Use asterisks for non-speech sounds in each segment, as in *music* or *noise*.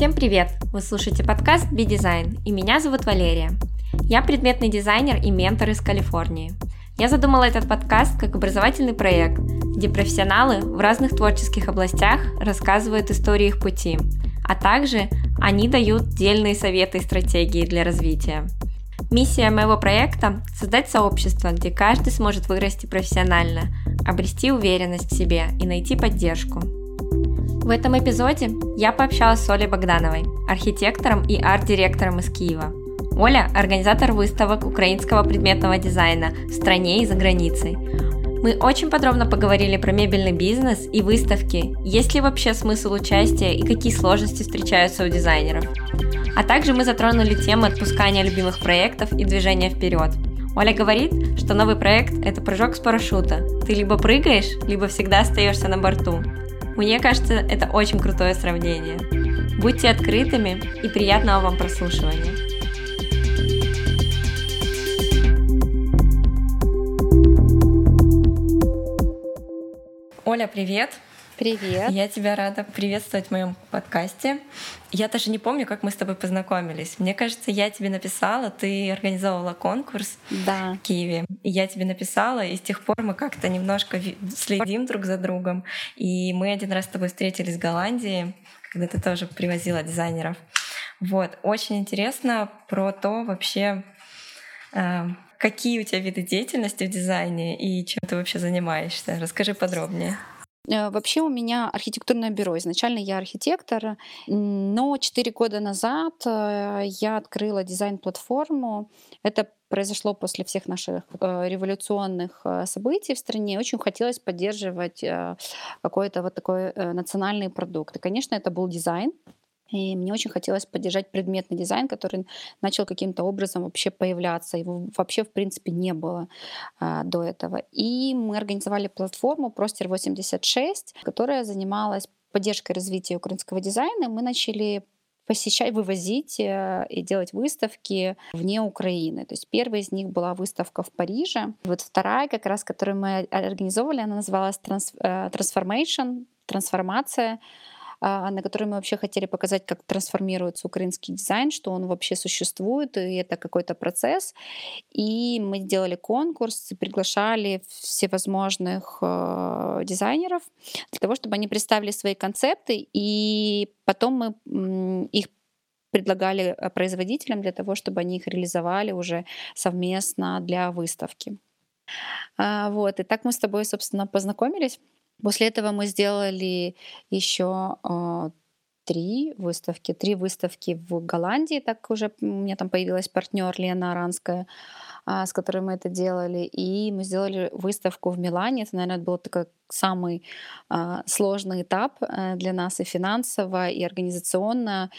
Всем привет! Вы слушаете подкаст B-Design, и меня зовут Валерия. Я предметный дизайнер и ментор из Калифорнии. Я задумала этот подкаст как образовательный проект, где профессионалы в разных творческих областях рассказывают истории их пути, а также они дают дельные советы и стратегии для развития. Миссия моего проекта – создать сообщество, где каждый сможет вырасти профессионально, обрести уверенность в себе и найти поддержку. В этом эпизоде я пообщалась с Олей Богдановой, архитектором и арт-директором из Киева. Оля – организатор выставок украинского предметного дизайна в стране и за границей. Мы очень подробно поговорили про мебельный бизнес и выставки, есть ли вообще смысл участия и какие сложности встречаются у дизайнеров. А также мы затронули тему отпускания любимых проектов и движения вперед. Оля говорит, что новый проект – это прыжок с парашюта. Ты либо прыгаешь, либо всегда остаешься на борту. Мне кажется, это очень крутое сравнение. Будьте открытыми и приятного вам прослушивания. Оля, привет! Привет. Я тебя рада приветствовать в моем подкасте. Я даже не помню, как мы с тобой познакомились. Мне кажется, я тебе написала, ты организовывала конкурс да. в Киеве. Я тебе написала, и с тех пор мы как-то немножко следим друг за другом. И мы один раз с тобой встретились в Голландии, когда ты тоже привозила дизайнеров. Вот, очень интересно про то вообще, э, какие у тебя виды деятельности в дизайне и чем ты вообще занимаешься. Расскажи подробнее. Э, вообще у меня архитектурное бюро. Изначально я архитектор, но 4 года назад э, я открыла дизайн-платформу. Это произошло после всех наших э, революционных событий в стране. Очень хотелось поддерживать какой-то вот такой национальный продукт. И, конечно, это был дизайн. И мне очень хотелось поддержать предметный дизайн, который начал каким-то образом вообще появляться. Его вообще, в принципе, не было а, до этого. И мы организовали платформу Простер 86, которая занималась поддержкой развития украинского дизайна. Мы начали посещать, вывозить э, и делать выставки вне Украины. То есть первая из них была выставка в Париже. Вот вторая, как раз, которую мы организовывали, она называлась э, Transformation, трансформация. А, на которой мы вообще хотели показать, как трансформируется украинский дизайн, что он вообще существует, и это какой-то процесс. И мы сделали конкурс, приглашали всевозможных э, дизайнеров для того, чтобы они представили свои концепты, и потом мы их предлагали э, производителям для того, чтобы они их реализовали уже совместно для выставки. А, вот, и так мы с тобой, собственно, познакомились. После этого мы сделали еще э, три выставки. Три выставки в Голландии. Так уже у меня там появилась партнер Лена Аранская, э, с которой мы это делали. И мы сделали выставку в Милане. Это, наверное, было такое самый а, сложный этап а, для нас и финансово, и организационно.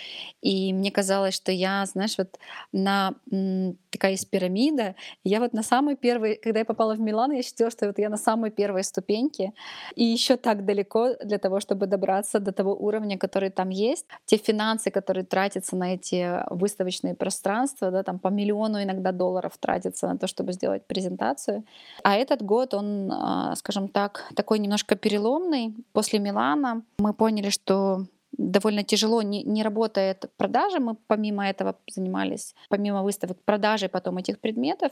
И мне казалось, что я, знаешь, вот на м, такая есть пирамида. Я вот на самой первой, когда я попала в Милан, я считала, что вот я на самой первой ступеньке, и еще так далеко для того, чтобы добраться до того уровня, который там есть. Те финансы, которые тратятся на эти выставочные пространства, да, там по миллиону иногда долларов тратятся на то, чтобы сделать презентацию. А этот год, он, а, скажем так, такой немножко переломный. После Милана мы поняли, что довольно тяжело, не, не работает продажа. Мы помимо этого занимались, помимо выставок, продажей потом этих предметов.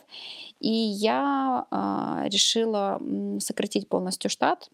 И я э, решила сократить полностью штат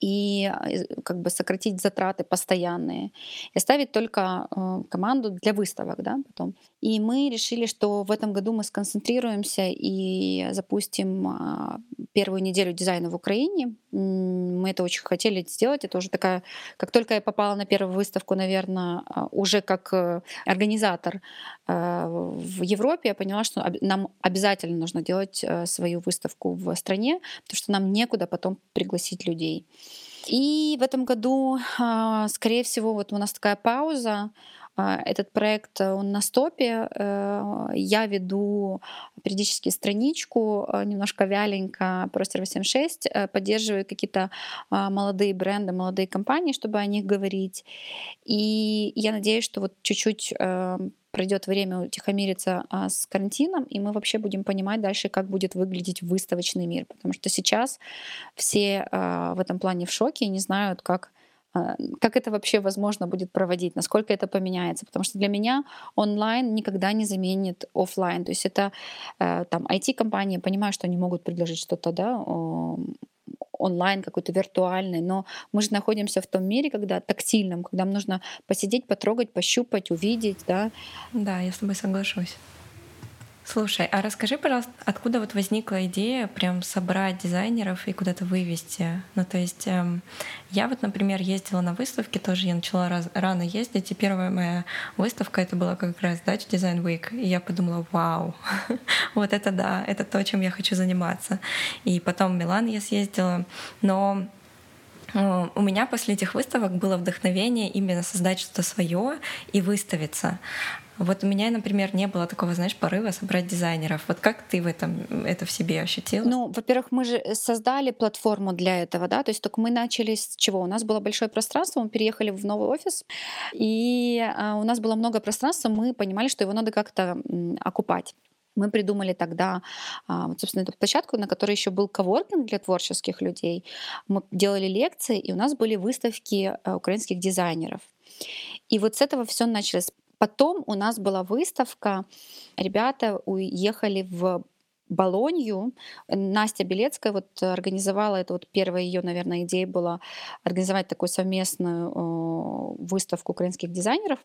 и э, как бы сократить затраты постоянные и оставить только э, команду для выставок, да, потом. И мы решили, что в этом году мы сконцентрируемся и запустим а, первую неделю дизайна в Украине. Мы это очень хотели сделать. Это уже такая, как только я попала на первую выставку, наверное, а, уже как э, организатор в Европе, я поняла, что нам обязательно нужно делать свою выставку в стране, потому что нам некуда потом пригласить людей. И в этом году, а, скорее всего, вот у нас такая пауза. А, этот проект, э, он на стопе. Э, я веду периодически страничку, э, немножко вяленько, Простер 86, поддерживаю какие-то а, молодые бренды, молодые компании, чтобы о них говорить. И я надеюсь, что вот чуть-чуть пройдет время утихомириться а, с карантином, и мы вообще будем понимать дальше, как будет выглядеть выставочный мир. Потому что сейчас все а, в этом плане в шоке и не знают, как как это вообще возможно будет проводить, насколько это поменяется, потому что для меня онлайн никогда не заменит офлайн. То есть это э, там IT-компании, понимаю, что они могут предложить что-то, да, онлайн какой-то виртуальный, но мы же находимся в том мире, когда тактильном, когда нужно посидеть, потрогать, пощупать, увидеть, да. Да, я с тобой соглашусь. Слушай, а расскажи, пожалуйста, откуда вот возникла идея прям собрать дизайнеров и куда-то вывести? Ну, то есть эм, я вот, например, ездила на выставки, тоже я начала раз, рано ездить, и первая моя выставка это была как раз Dutch Design Week, и я подумала, вау, *laughs* вот это да, это то, чем я хочу заниматься. И потом в Милан я съездила, но э, у меня после этих выставок было вдохновение именно создать что-то свое и выставиться. Вот у меня, например, не было такого, знаешь, порыва собрать дизайнеров. Вот как ты в этом это в себе ощутила? Ну, во-первых, мы же создали платформу для этого, да, то есть только мы начали с чего? У нас было большое пространство, мы переехали в новый офис, и а, у нас было много пространства, мы понимали, что его надо как-то окупать. Мы придумали тогда, а, вот, собственно, эту площадку, на которой еще был коворкинг для творческих людей. Мы делали лекции, и у нас были выставки а, украинских дизайнеров. И вот с этого все началось. Потом у нас была выставка, ребята уехали в Болонью. Настя Белецкая вот организовала, это вот первая ее, наверное, идея была организовать такую совместную э, выставку украинских дизайнеров.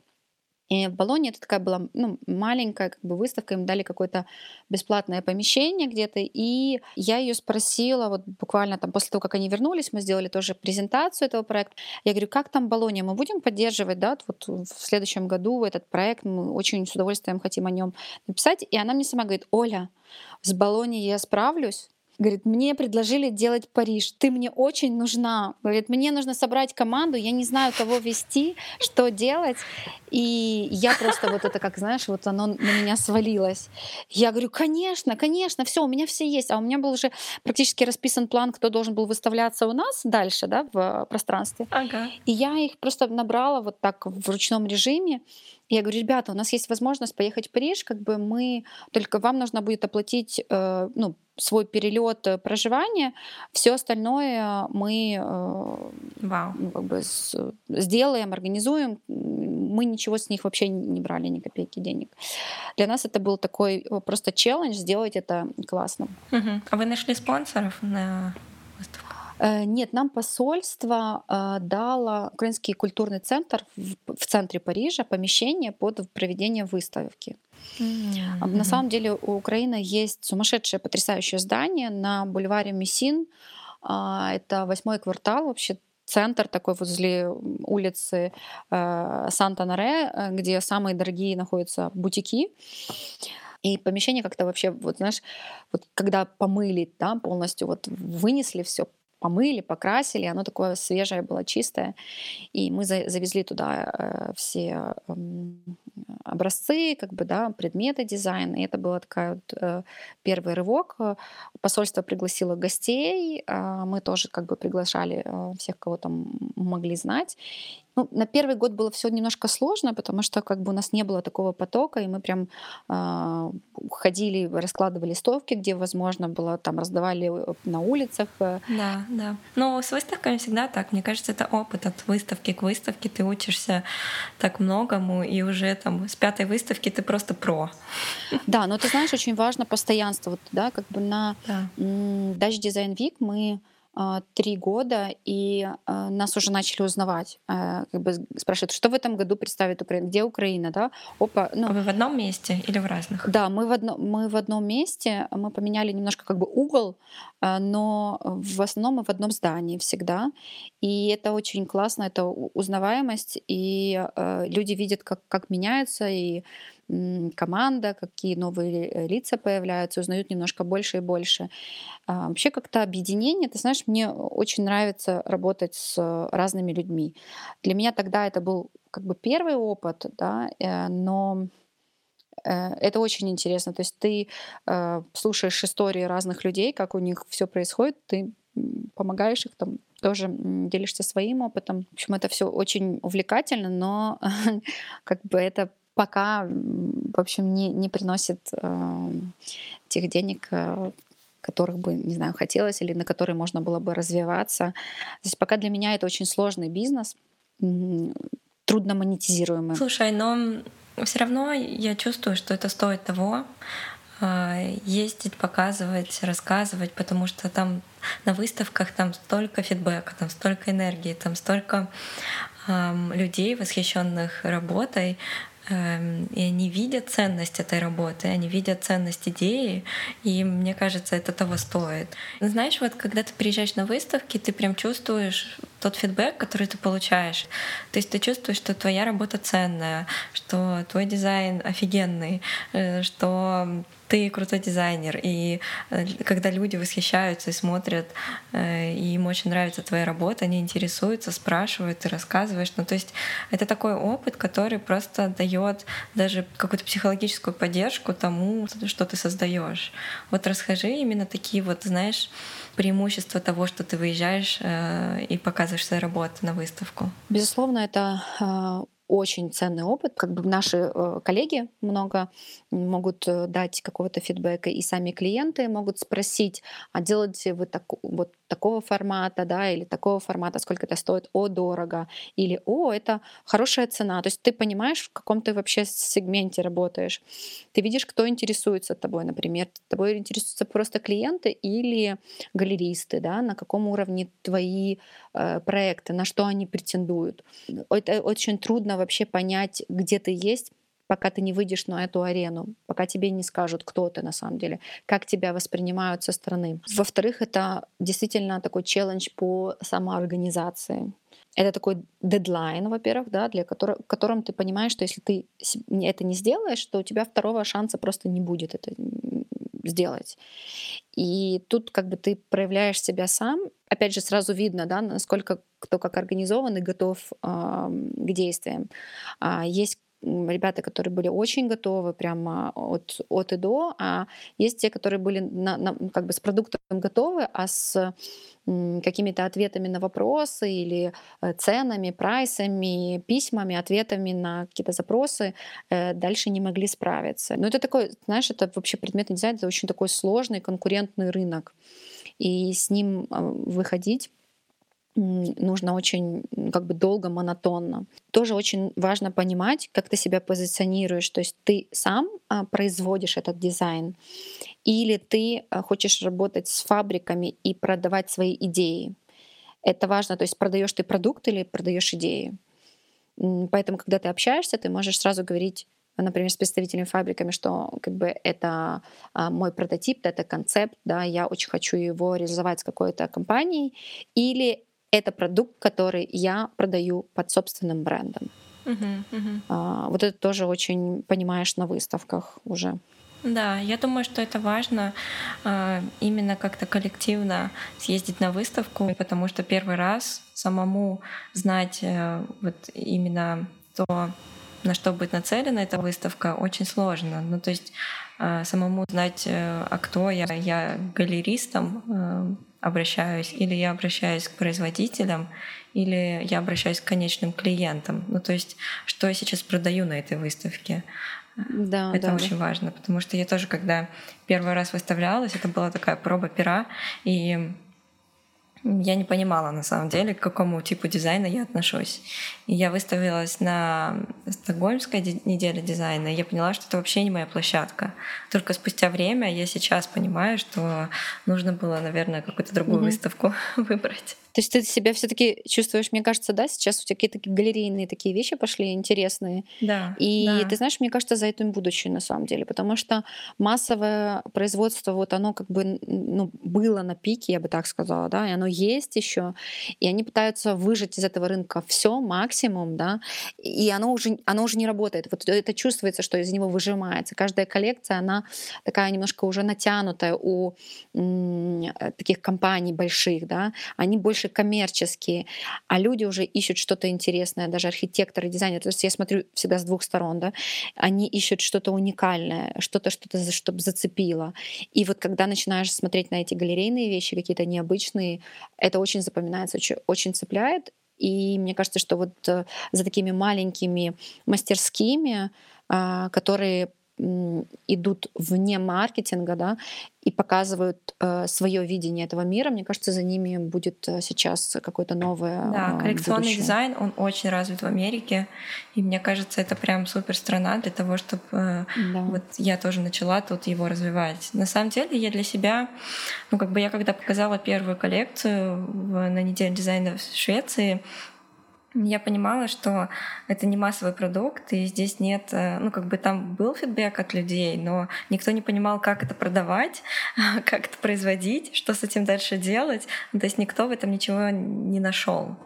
И в Болоне это такая была ну, маленькая как бы выставка, им дали какое-то бесплатное помещение где-то, и я ее спросила, вот буквально там после того, как они вернулись, мы сделали тоже презентацию этого проекта. Я говорю, как там Болония, мы будем поддерживать, да, вот в следующем году этот проект, мы очень с удовольствием хотим о нем написать. И она мне сама говорит, Оля, с Болонией я справлюсь, Говорит, мне предложили делать Париж. Ты мне очень нужна. Говорит, мне нужно собрать команду, я не знаю, кого вести, что делать. И я просто вот это, как знаешь, вот оно на меня свалилось. Я говорю, конечно, конечно, все, у меня все есть. А у меня был уже практически расписан план, кто должен был выставляться у нас дальше, да, в пространстве. Ага. И я их просто набрала вот так в ручном режиме. Я говорю, ребята, у нас есть возможность поехать в Париж, как бы мы, только вам нужно будет оплатить, э, ну, свой перелет э, проживания, все остальное мы э, Вау. Ну, как бы с, сделаем, организуем. Мы ничего с них вообще не брали, ни копейки денег. Для нас это был такой просто челлендж сделать это классно. Угу. А вы нашли спонсоров на выставку? Э, нет, нам посольство э, дало Украинский культурный центр в центре Парижа помещение под проведение выставки. Mm-hmm. На самом деле у Украины есть сумасшедшее, потрясающее здание на бульваре Мессин. А, это восьмой квартал, вообще центр такой возле улицы э, Санта-Наре, где самые дорогие находятся бутики. И помещение как-то вообще, вот знаешь, вот когда помыли, да, полностью вот вынесли все, помыли, покрасили, оно такое свежее было, чистое. И мы завезли туда э, все эм, образцы, как бы, да, предметы дизайна. И это был такой вот э, первый рывок. Посольство пригласило гостей, а мы тоже как бы приглашали э, всех, кого там могли знать. Ну, на первый год было все немножко сложно, потому что как бы у нас не было такого потока, и мы прям э, ходили, раскладывали листовки, где возможно было, там раздавали э, на улицах. Э. Да, да. Но с выставками всегда так. Мне кажется, это опыт от выставки к выставке. Ты учишься так многому, и уже там с пятой выставки ты просто про. Да, но ты знаешь, очень важно постоянство. Вот, да, как бы на да. Dutch Design Week мы три года, и а, нас уже начали узнавать, а, как бы спрашивают, что в этом году представит Украина, где Украина, да? Опа, ну, а вы в одном месте или в разных? Да, мы в, одно, мы в одном месте, мы поменяли немножко как бы угол, но в основном мы в одном здании всегда, и это очень классно, это узнаваемость, и люди видят, как, как меняется, и команда, какие новые э, лица появляются, узнают немножко больше и больше. А, вообще как-то объединение, ты знаешь, мне очень нравится работать с разными людьми. Для меня тогда это был как бы первый опыт, да, э, но э, это очень интересно. То есть ты слушаешь истории разных людей, как у них все происходит, ты помогаешь их там тоже делишься своим опытом. В общем, это все очень увлекательно, но *laughs* как бы это пока, в общем, не, не приносит э, тех денег, э, которых бы, не знаю, хотелось или на которые можно было бы развиваться. То есть пока для меня это очень сложный бизнес, трудно монетизируемый. Слушай, но все равно я чувствую, что это стоит того, а, ездить, показывать, рассказывать, потому что там на выставках там столько фидбэка, там столько энергии, там столько эм, людей, восхищенных работой, и они видят ценность этой работы, они видят ценность идеи, и мне кажется, это того стоит. Знаешь, вот когда ты приезжаешь на выставки, ты прям чувствуешь тот фидбэк, который ты получаешь. То есть ты чувствуешь, что твоя работа ценная, что твой дизайн офигенный, э, что ты крутой дизайнер, и э, когда люди восхищаются и смотрят, э, и им очень нравится твоя работа, они интересуются, спрашивают, ты рассказываешь. Ну, то есть это такой опыт, который просто дает даже какую-то психологическую поддержку тому, что ты создаешь. Вот расскажи именно такие вот, знаешь, преимущества того, что ты выезжаешь э, и показываешь свою работу на выставку? Безусловно, это очень ценный опыт. Как бы наши э, коллеги много могут э, дать какого-то фидбэка, и сами клиенты могут спросить, а делаете вы так, вот такого формата, да, или такого формата, сколько это стоит, о, дорого, или о, это хорошая цена. То есть ты понимаешь, в каком ты вообще сегменте работаешь. Ты видишь, кто интересуется тобой, например, тобой интересуются просто клиенты или галеристы, да, на каком уровне твои э, проекты, на что они претендуют. Это очень трудно вообще понять, где ты есть, пока ты не выйдешь на эту арену, пока тебе не скажут, кто ты на самом деле, как тебя воспринимают со стороны. Во-вторых, это действительно такой челлендж по самоорганизации. Это такой дедлайн, во-первых, да, для которого, которым ты понимаешь, что если ты это не сделаешь, то у тебя второго шанса просто не будет это сделать. И тут как бы ты проявляешь себя сам. Опять же, сразу видно, да, насколько кто как организован и готов э, к действиям. А есть ребята, которые были очень готовы прямо от, от и до, а есть те, которые были на, на, как бы с продуктом готовы, а с какими-то ответами на вопросы или э, ценами, прайсами, письмами, ответами на какие-то запросы э, дальше не могли справиться. Но это такой, знаешь, это вообще предметный дизайн, это очень такой сложный конкурентный рынок. И с ним а, выходить нужно очень как бы долго, монотонно. Тоже очень важно понимать, как ты себя позиционируешь. То есть ты сам а, производишь этот дизайн, или ты а, хочешь работать с фабриками и продавать свои идеи. Это важно, то есть продаешь ты продукт или продаешь идеи. Поэтому, когда ты общаешься, ты можешь сразу говорить, например, с представителями фабриками, что как бы это а, мой прототип, это концепт, да, я очень хочу его реализовать с какой-то компанией, или это продукт, который я продаю под собственным брендом. Uh-huh, uh-huh. А, вот это тоже очень понимаешь на выставках уже. Да, я думаю, что это важно э, именно как-то коллективно съездить на выставку, потому что первый раз самому знать э, вот именно то, на что будет нацелена эта выставка, очень сложно. Ну, то есть э, самому знать, э, а кто я, я галеристом, э, обращаюсь, или я обращаюсь к производителям, или я обращаюсь к конечным клиентам. Ну, то есть, что я сейчас продаю на этой выставке. Да, это да, очень да. важно, потому что я тоже, когда первый раз выставлялась, это была такая проба пера, и я не понимала на самом деле, к какому типу дизайна я отношусь. И я выставилась на Стокгольмской неделе дизайна, и я поняла, что это вообще не моя площадка. Только спустя время я сейчас понимаю, что нужно было, наверное, какую-то другую mm-hmm. выставку *laughs* выбрать. То есть ты себя все-таки чувствуешь, мне кажется, да, сейчас у тебя какие-то галерейные такие вещи пошли интересные. Да. И да. ты знаешь, мне кажется, за этим будущее на самом деле, потому что массовое производство, вот оно как бы ну, было на пике, я бы так сказала, да, и оно есть еще, и они пытаются выжать из этого рынка все максимум, да, и оно уже, оно уже не работает. Вот это чувствуется, что из него выжимается. Каждая коллекция, она такая немножко уже натянутая у м- таких компаний больших, да, они больше больше коммерческие, а люди уже ищут что-то интересное, даже архитекторы, дизайнеры. То есть я смотрю всегда с двух сторон, да, они ищут что-то уникальное, что-то, что-то, чтобы зацепило. И вот когда начинаешь смотреть на эти галерейные вещи, какие-то необычные, это очень запоминается, очень, очень цепляет. И мне кажется, что вот э, за такими маленькими мастерскими, а, которые идут вне маркетинга, да, и показывают э, свое видение этого мира, мне кажется, за ними будет э, сейчас какое-то новое. Да, э, коллекционный будущее. дизайн, он очень развит в Америке, и мне кажется, это прям супер страна для того, чтобы э, Да. вот я тоже начала тут его развивать. На самом деле я для себя, ну как бы я когда показала первую коллекцию в- на неделе дизайна в Швеции, я понимала, что это не массовый продукт, и здесь нет, э, ну как бы там был фидбэк от людей, но никто не понимал, как это продавать, *laughs* как это производить, что с этим дальше делать. Ну, То есть никто в этом ничего не нашел.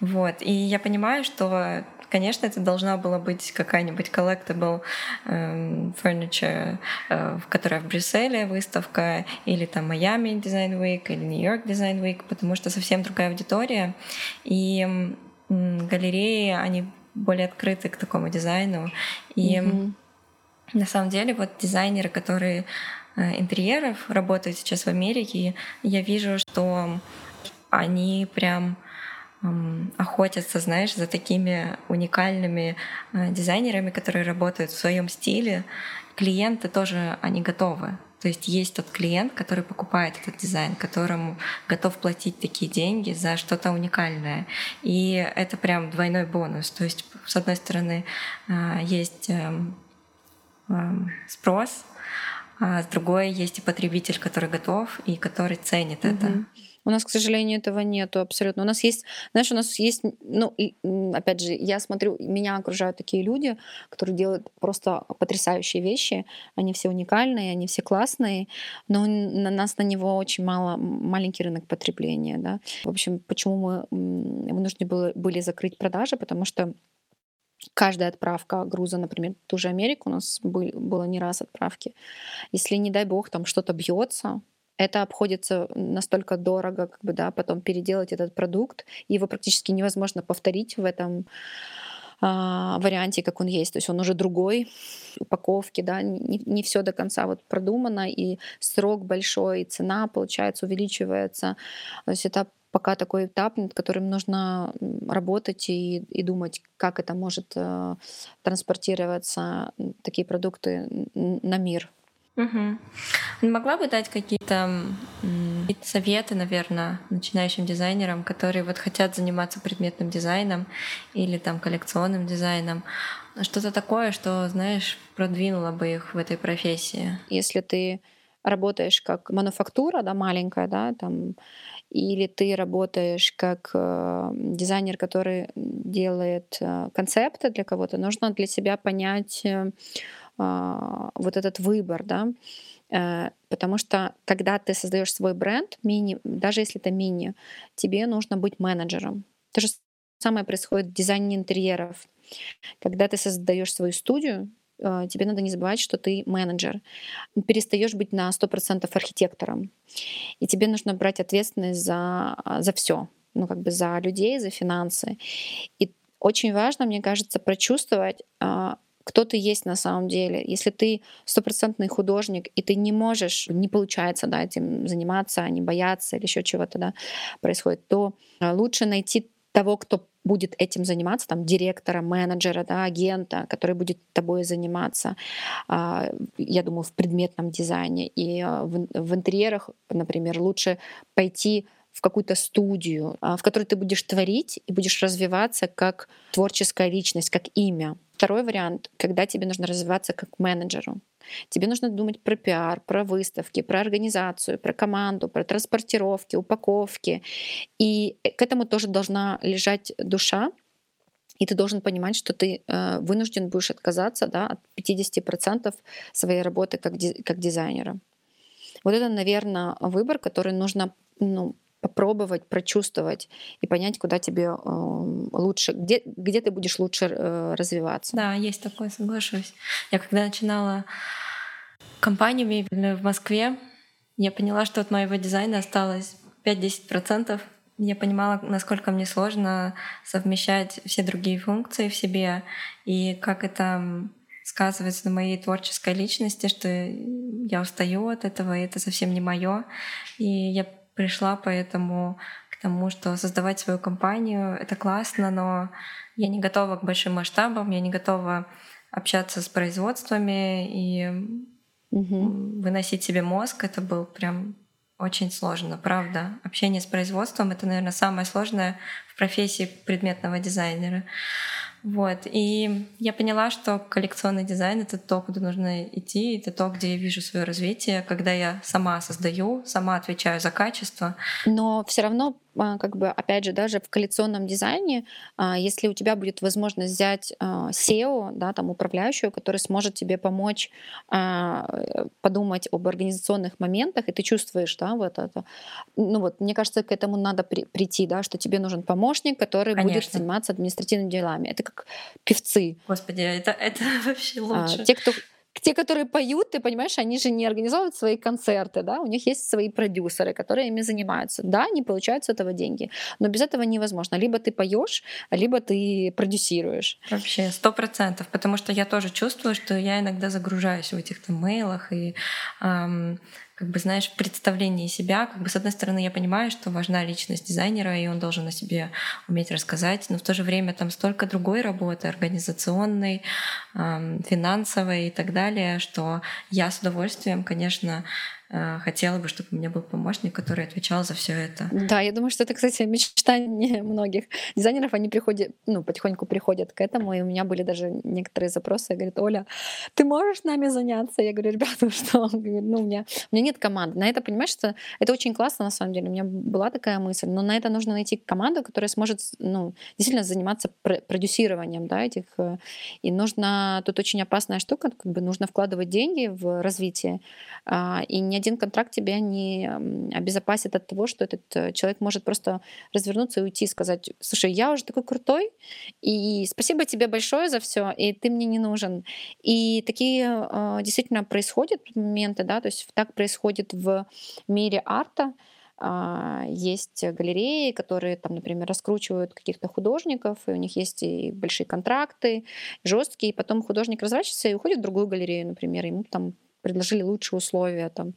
Вот. И я понимаю, что Конечно, это должна была быть какая-нибудь collectible эм, furniture, э, которая в Брюсселе выставка, или там Майами Design Week, или Нью-Йорк Design Week, потому что совсем другая аудитория. И галереи, они более открыты к такому дизайну. И Мгм. на самом деле вот дизайнеры, которые э, интерьеров работают сейчас в Америке, я вижу, что они прям охотятся, знаешь, за такими уникальными э, дизайнерами, которые работают в своем стиле. Клиенты тоже, они готовы. То есть есть тот клиент, который покупает этот дизайн, которому готов платить такие деньги за что-то уникальное. И это прям двойной бонус. То есть, с одной стороны, э, есть эм, эм, спрос, а с другой есть и потребитель, который готов и который ценит это. У нас, к сожалению, этого нету абсолютно. У нас есть, знаешь, у нас есть, ну, и, опять же, я смотрю, меня окружают такие люди, которые делают просто потрясающие вещи. Они все уникальные, они все классные, но на нас на него очень мало, маленький рынок потребления, да. В общем, почему мы вынуждены были, были закрыть продажи, потому что каждая отправка груза, например, ту же Америку, у нас был, было не раз отправки. Если, не дай бог, там что-то бьется, это обходится настолько дорого, как бы, да, потом переделать этот продукт, его практически невозможно повторить в этом а, варианте, как он есть. То есть он уже другой, упаковки, да, не, не все до конца вот продумано, и срок большой, и цена, получается, увеличивается. То есть это пока такой этап, над которым нужно работать и, и думать, как это может э, транспортироваться, такие продукты на мир. Не Могла бы дать какие-то м, какие-то советы, наверное, начинающим дизайнерам, которые вот хотят заниматься предметным дизайном или там коллекционным дизайном, что-то такое, что, знаешь, продвинуло бы их в этой профессии. Если ты работаешь как мануфактура, да, маленькая, да, там, или ты работаешь как э, дизайнер, который делает э, концепты для кого-то, нужно для себя понять э, вот этот выбор, да, Э, потому что когда ты создаешь свой бренд, мини, даже если это мини, тебе нужно быть менеджером. То же самое происходит в дизайне интерьеров. Когда ты создаешь свою студию, э, тебе надо не забывать, что ты менеджер. Перестаешь быть на 100% архитектором. И тебе нужно брать ответственность за, за все. Ну, как бы за людей, за финансы. И очень важно, мне кажется, прочувствовать, а, кто ты есть на самом деле. Если ты стопроцентный художник, и ты не можешь, не получается да, этим заниматься, не бояться или еще чего-то да, происходит, то а, лучше найти того, кто будет этим заниматься, там, директора, менеджера, да, агента, который будет тобой заниматься, а, я думаю, в предметном дизайне. И в, в интерьерах, например, лучше пойти в какую-то студию, а, в которой ты будешь творить и будешь развиваться как творческая личность, как имя. Второй вариант, когда тебе нужно развиваться как менеджеру. Тебе нужно думать про пиар, про выставки, про организацию, про команду, про транспортировки, упаковки. И к этому тоже должна лежать душа, и ты должен понимать, что ты э, вынужден будешь отказаться да, от 50% своей работы как, ди- как дизайнера. Вот это, наверное, выбор, который нужно ну, попробовать, прочувствовать и понять, куда тебе э, лучше, где, где ты будешь лучше э, развиваться. Да, есть такое, соглашусь. Я когда начинала компанию мебельную в Москве, я поняла, что от моего дизайна осталось 5-10%. Я понимала, насколько мне сложно совмещать все другие функции в себе и как это сказывается на моей творческой личности, что я устаю от этого, и это совсем не мое. И я пришла поэтому к тому, что создавать свою компанию — это классно, но я не готова к большим масштабам, я не готова общаться с производствами и угу. выносить себе мозг, это был прям очень сложно, правда. Общение с производством — это, наверное, самое сложное в профессии предметного дизайнера. Вот. И я поняла, что коллекционный дизайн — это то, куда нужно идти, это то, где я вижу свое развитие, когда я сама создаю, сама отвечаю за качество. Но все равно как бы, опять же, даже в коллекционном дизайне, а, если у тебя будет возможность взять а, SEO, да, там управляющую, который сможет тебе помочь подумать об организационных моментах, и ты чувствуешь, да, вот это. Ну вот, мне кажется, к этому надо при, прийти, да, что тебе нужен помощник, который Конечно. будет заниматься административными делами. Это как певцы. Господи, это, это *laughs* вообще лучше. А, те, кто те, которые поют, ты понимаешь, они же не организовывают свои концерты, да, у них есть свои продюсеры, которые ими занимаются. Да, они получают с этого деньги, но без этого невозможно. Либо ты поешь, либо ты продюсируешь. Вообще, сто процентов, потому что я тоже чувствую, что я иногда загружаюсь в этих там мейлах и эм, как бы, знаешь, представлении себя, как бы, с одной стороны, я понимаю, что важна личность дизайнера, и он должен о себе уметь рассказать, но в то же время там столько другой работы, организационной, финансовой и так далее, что я с удовольствием, конечно, хотела бы, чтобы у меня был помощник, который отвечал за все это. Да, я думаю, что это, кстати, мечтание многих дизайнеров. Они приходят, ну, потихоньку приходят к этому, и у меня были даже некоторые запросы. Говорят, Оля, ты можешь нами заняться? Я говорю, ребята, *laughs* что? Ну, у меня, у меня нет команды. На это, понимаешь, что это очень классно, на самом деле. У меня была такая мысль, но на это нужно найти команду, которая сможет, ну, действительно заниматься продюсированием, да, этих. Э, и нужно, тут очень опасная штука, как бы нужно вкладывать деньги в развитие, а, и не один контракт тебя не обезопасит от того, что этот э, человек может просто развернуться и уйти и сказать, слушай, я уже такой крутой, и спасибо тебе большое за все, и ты мне не нужен. И такие э, действительно происходят моменты, да, то есть так происходит в мире арта, а, есть галереи, которые там, например, раскручивают каких-то художников, и у них есть и большие контракты, жесткие, и потом художник разворачивается и уходит в другую галерею, например, ему там предложили лучшие условия там.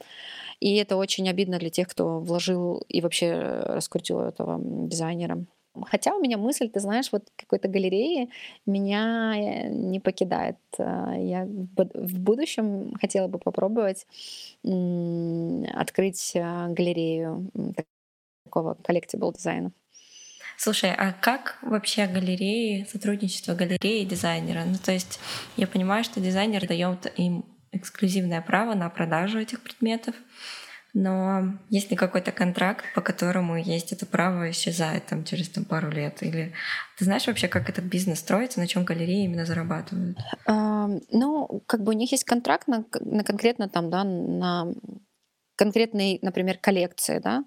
И это очень обидно для тех, кто вложил и вообще раскрутил этого дизайнера. Хотя у меня мысль, ты знаешь, вот какой-то галереи меня э, не покидает. Э, я в будущем хотела бы попробовать открыть э, галерею такого коллективного дизайна. Слушай, а как вообще галереи, сотрудничество галереи и дизайнера? Ну, то есть я понимаю, что дизайнер дает им эксклюзивное право на продажу этих предметов. Но есть ли какой-то контракт, по которому есть это право исчезает там, через там, пару лет? Или ты знаешь вообще, как этот бизнес строится, на чем галереи именно зарабатывают? А, ну, как бы у них есть контракт на, на конкретно там, да, на конкретной, например, коллекции, да,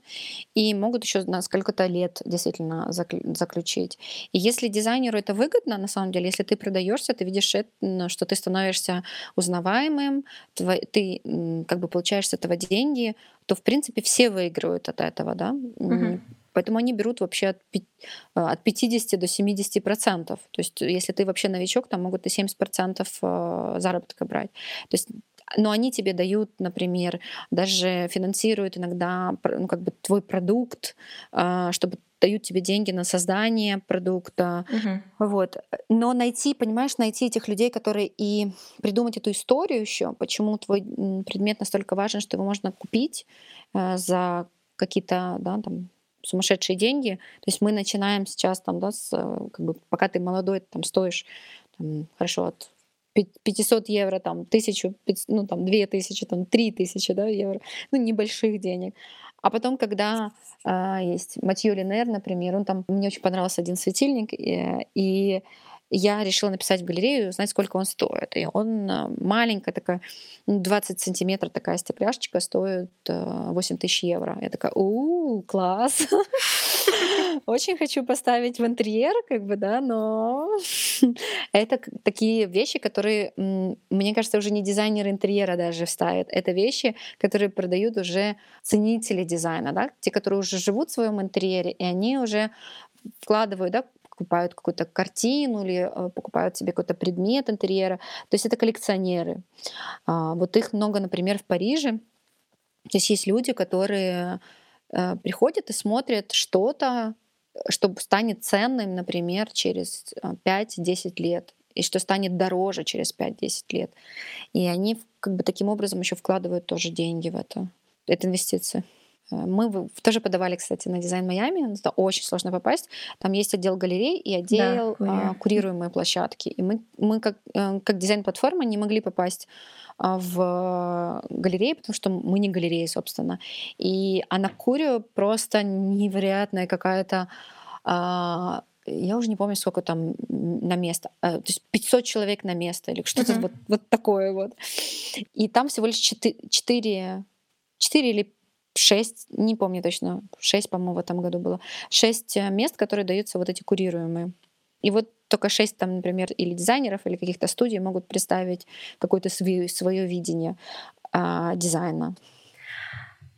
и могут еще на сколько-то лет действительно заключить. И если дизайнеру это выгодно, на самом деле, если ты продаешься, ты видишь, что ты становишься узнаваемым, ты как бы получаешь с этого деньги, то, в принципе, все выигрывают от этого, да. Угу. Поэтому они берут вообще от, от 50 до 70 процентов. То есть, если ты вообще новичок, там могут и 70 процентов э, заработка брать. То есть но они тебе дают, например, даже финансируют иногда ну, как бы твой продукт, а, чтобы дают тебе деньги на создание продукта. Угу. Вот. Но найти, понимаешь, найти этих людей, которые и придумать эту историю еще, почему твой предмет настолько важен, что его можно купить э, за какие-то, да, там, сумасшедшие деньги. То есть мы начинаем сейчас там, да, с, э, как бы, пока ты молодой, там стоишь там, хорошо от 500 евро, там, 1000, ну, там, 2000, там, 3000, да, евро, ну, небольших денег. А потом, когда э, есть Матьё Линер, например, он там, мне очень понравился один светильник, и, и я решила написать в галерею, узнать, сколько он стоит. И он э, маленькая такая, 20 сантиметров такая стекляшечка стоит 8 э, тысяч евро. Я такая, у класс! *laughs* Очень хочу поставить в интерьер, как бы, да, но *laughs* это такие вещи, которые, мне кажется, уже не дизайнер интерьера даже ставит. Это вещи, которые продают уже ценители дизайна, да, те, которые уже живут в своем интерьере, и они уже вкладывают, да, покупают какую-то картину или э, покупают себе какой-то предмет интерьера. То есть это коллекционеры. А, вот их много, например, в Париже. То есть есть люди, которые э, приходят и смотрят что-то, что станет ценным, например, через 5-10 лет. и что станет дороже через 5-10 лет. И они как бы таким образом еще вкладывают тоже деньги в это. Это инвестиции. Э, мы тоже подавали, кстати, на дизайн Майами. Это очень сложно попасть. Там есть отдел галерей и отдел да, курируемые площадки. И мы, мы как, э, как дизайн-платформа не могли попасть а, в галереи, потому что мы не галереи, собственно. И а на Курию просто невероятная какая-то а, я уже не помню, сколько там на место, а, то есть 500 человек на место или что-то uh-huh. вот, вот такое вот. И там всего лишь 4, 4, 4 или 6, не помню точно, 6, по-моему, в этом году было, 6 э, мест, которые даются вот эти курируемые. И вот только шесть там, например, или дизайнеров, или каких-то студий могут представить какое-то свое, свое видение а, дизайна.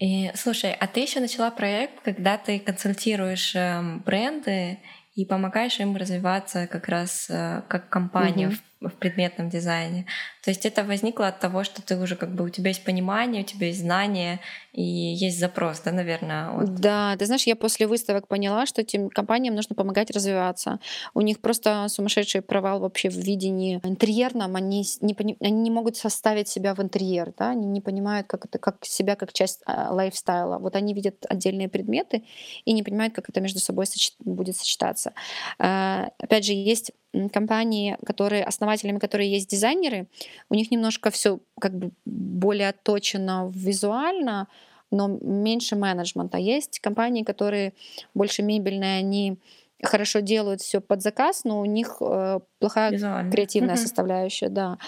И, слушай, а ты еще начала проект, когда ты консультируешь э, бренды и помогаешь им развиваться как раз э, как компания mm-hmm в предметном дизайне. То есть это возникло от того, что ты уже как бы у тебя есть понимание, у тебя есть знания и есть запрос, да, наверное. Вот. Да, ты знаешь, я после выставок поняла, что этим компаниям нужно помогать развиваться. У них просто сумасшедший провал вообще в видении интерьерном. Они не, пони... они не могут составить себя в интерьер, да, они не понимают как это, как себя как часть а, лайфстайла. Вот они видят отдельные предметы и не понимают, как это между собой соч... будет сочетаться. А, опять же, есть компании, которые основателями, которые есть дизайнеры, у них немножко все как бы более отточено визуально, но меньше менеджмента. Есть компании, которые больше мебельные, они хорошо делают все под заказ, но у них э, плохая Визуально. креативная mm-hmm. составляющая, да.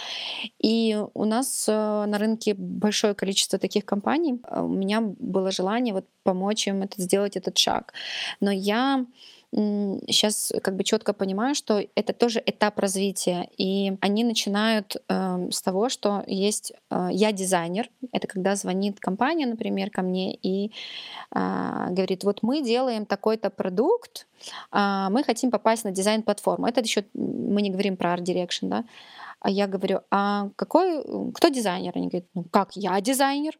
И у нас э, на рынке большое количество таких компаний. У меня было желание вот помочь им это сделать этот шаг, но я сейчас как бы четко понимаю, что это тоже этап развития. И они начинают э, с того, что есть э, я дизайнер. Это когда звонит компания, например, ко мне и э, говорит, вот мы делаем такой-то продукт, э, мы хотим попасть на дизайн-платформу. Это еще мы не говорим про Art Direction, да. А я говорю, а какой, кто дизайнер? Они говорят, ну как, я дизайнер.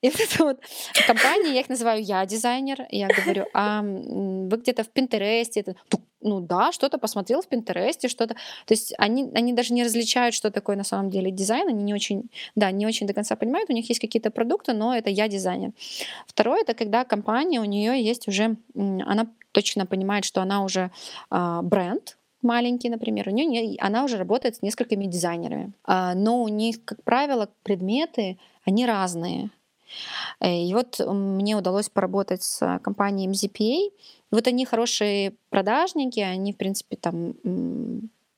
И вот эта вот компания, я их называю «я дизайнер», я говорю, *laughs* а вы где-то в Пинтересте, ну да, что-то посмотрел в Пинтересте, что-то. То есть они, они даже не различают, что такое на самом деле дизайн, они не очень, да, не очень до конца понимают, у них есть какие-то продукты, но это я дизайнер. Второе, это когда компания, у нее есть уже, она точно понимает, что она уже а, бренд, маленький, например, у нее не, она уже работает с несколькими дизайнерами, а, но у них, как правило, предметы они разные. Э, и вот мне удалось поработать с компанией MZPA. Вот они хорошие продажники, они, в принципе, там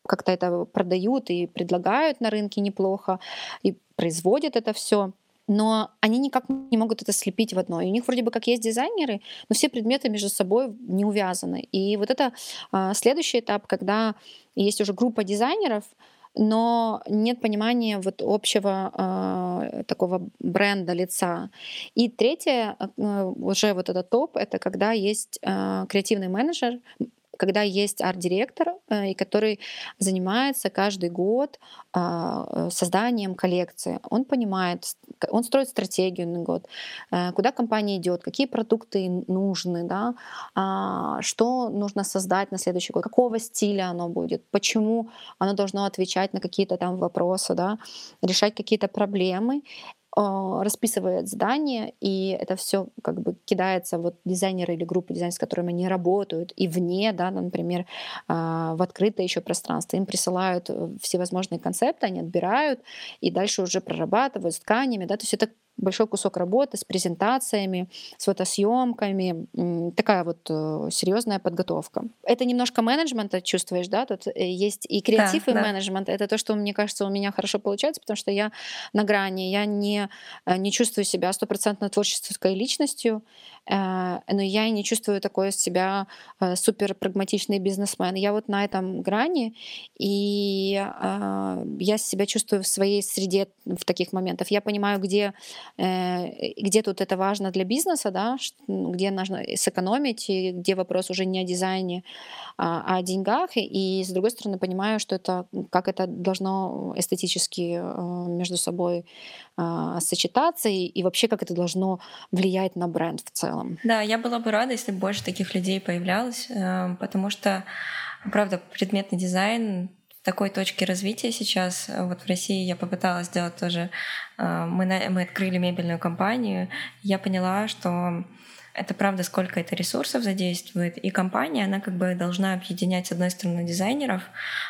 как-то это продают и предлагают на рынке неплохо, и производят это все но они никак не могут это слепить в одно. И у них вроде бы как есть дизайнеры, но все предметы между собой не увязаны. И вот это а, следующий этап, когда есть уже группа дизайнеров, но нет понимания вот общего э, такого бренда лица. И третье, э, уже вот этот топ, это когда есть э, креативный менеджер, когда есть арт-директор, э, и который занимается каждый год а, э, созданием коллекции. Он понимает, он строит стратегию на год, э, куда компания идет, какие продукты нужны, да, а, что нужно создать на следующий год, какого стиля оно будет, почему оно должно отвечать на какие-то там вопросы, да, решать какие-то проблемы. А, расписывает задание, и это все как бы кидается вот дизайнеры или группы дизайнеров, с которыми они работают, и вне, да, например, а, в открытое еще пространство. Им присылают э, всевозможные концепты, они отбирают, и дальше уже прорабатывают с тканями, да, то есть это большой кусок работы с презентациями, с фотосъемками, такая вот э, серьезная подготовка. Это немножко менеджмента чувствуешь, да? Тут э, есть и креатив, да, и да. менеджмент. Это то, что, мне кажется, у меня хорошо получается, потому что я на грани, я не, э, не чувствую себя стопроцентно творческой личностью, но я и не чувствую такой себя супер прагматичный бизнесмен. Я вот на этом грани, и я себя чувствую в своей среде в таких моментах. Я понимаю, где где тут это важно для бизнеса, да, где нужно сэкономить, и где вопрос уже не о дизайне, а, а о деньгах. И, с другой стороны, понимаю, что это, как это должно эстетически э, между собой а, сочетаться, и, вообще как это должно влиять на бренд в целом. Да, я была бы рада, если больше таких людей появлялось, э, потому что, правда, предметный дизайн такой точки развития сейчас. Вот в России я попыталась сделать тоже. Мы, мы открыли мебельную компанию. Я поняла, что это правда, сколько это ресурсов задействует. И компания, она как бы должна объединять с одной стороны дизайнеров,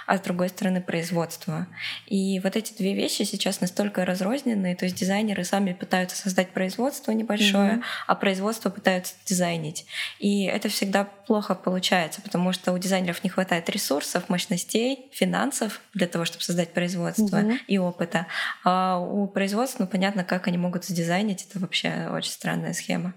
а с другой стороны производство. И вот эти две вещи сейчас настолько разрозненные, то есть дизайнеры сами пытаются создать производство небольшое, mm-hmm. а производство пытаются дизайнить. И это всегда плохо получается, потому что у дизайнеров не хватает ресурсов, мощностей, финансов для того, чтобы создать производство mm-hmm. и опыта. А у производства, ну понятно, как они могут задизайнить, это вообще очень странная схема.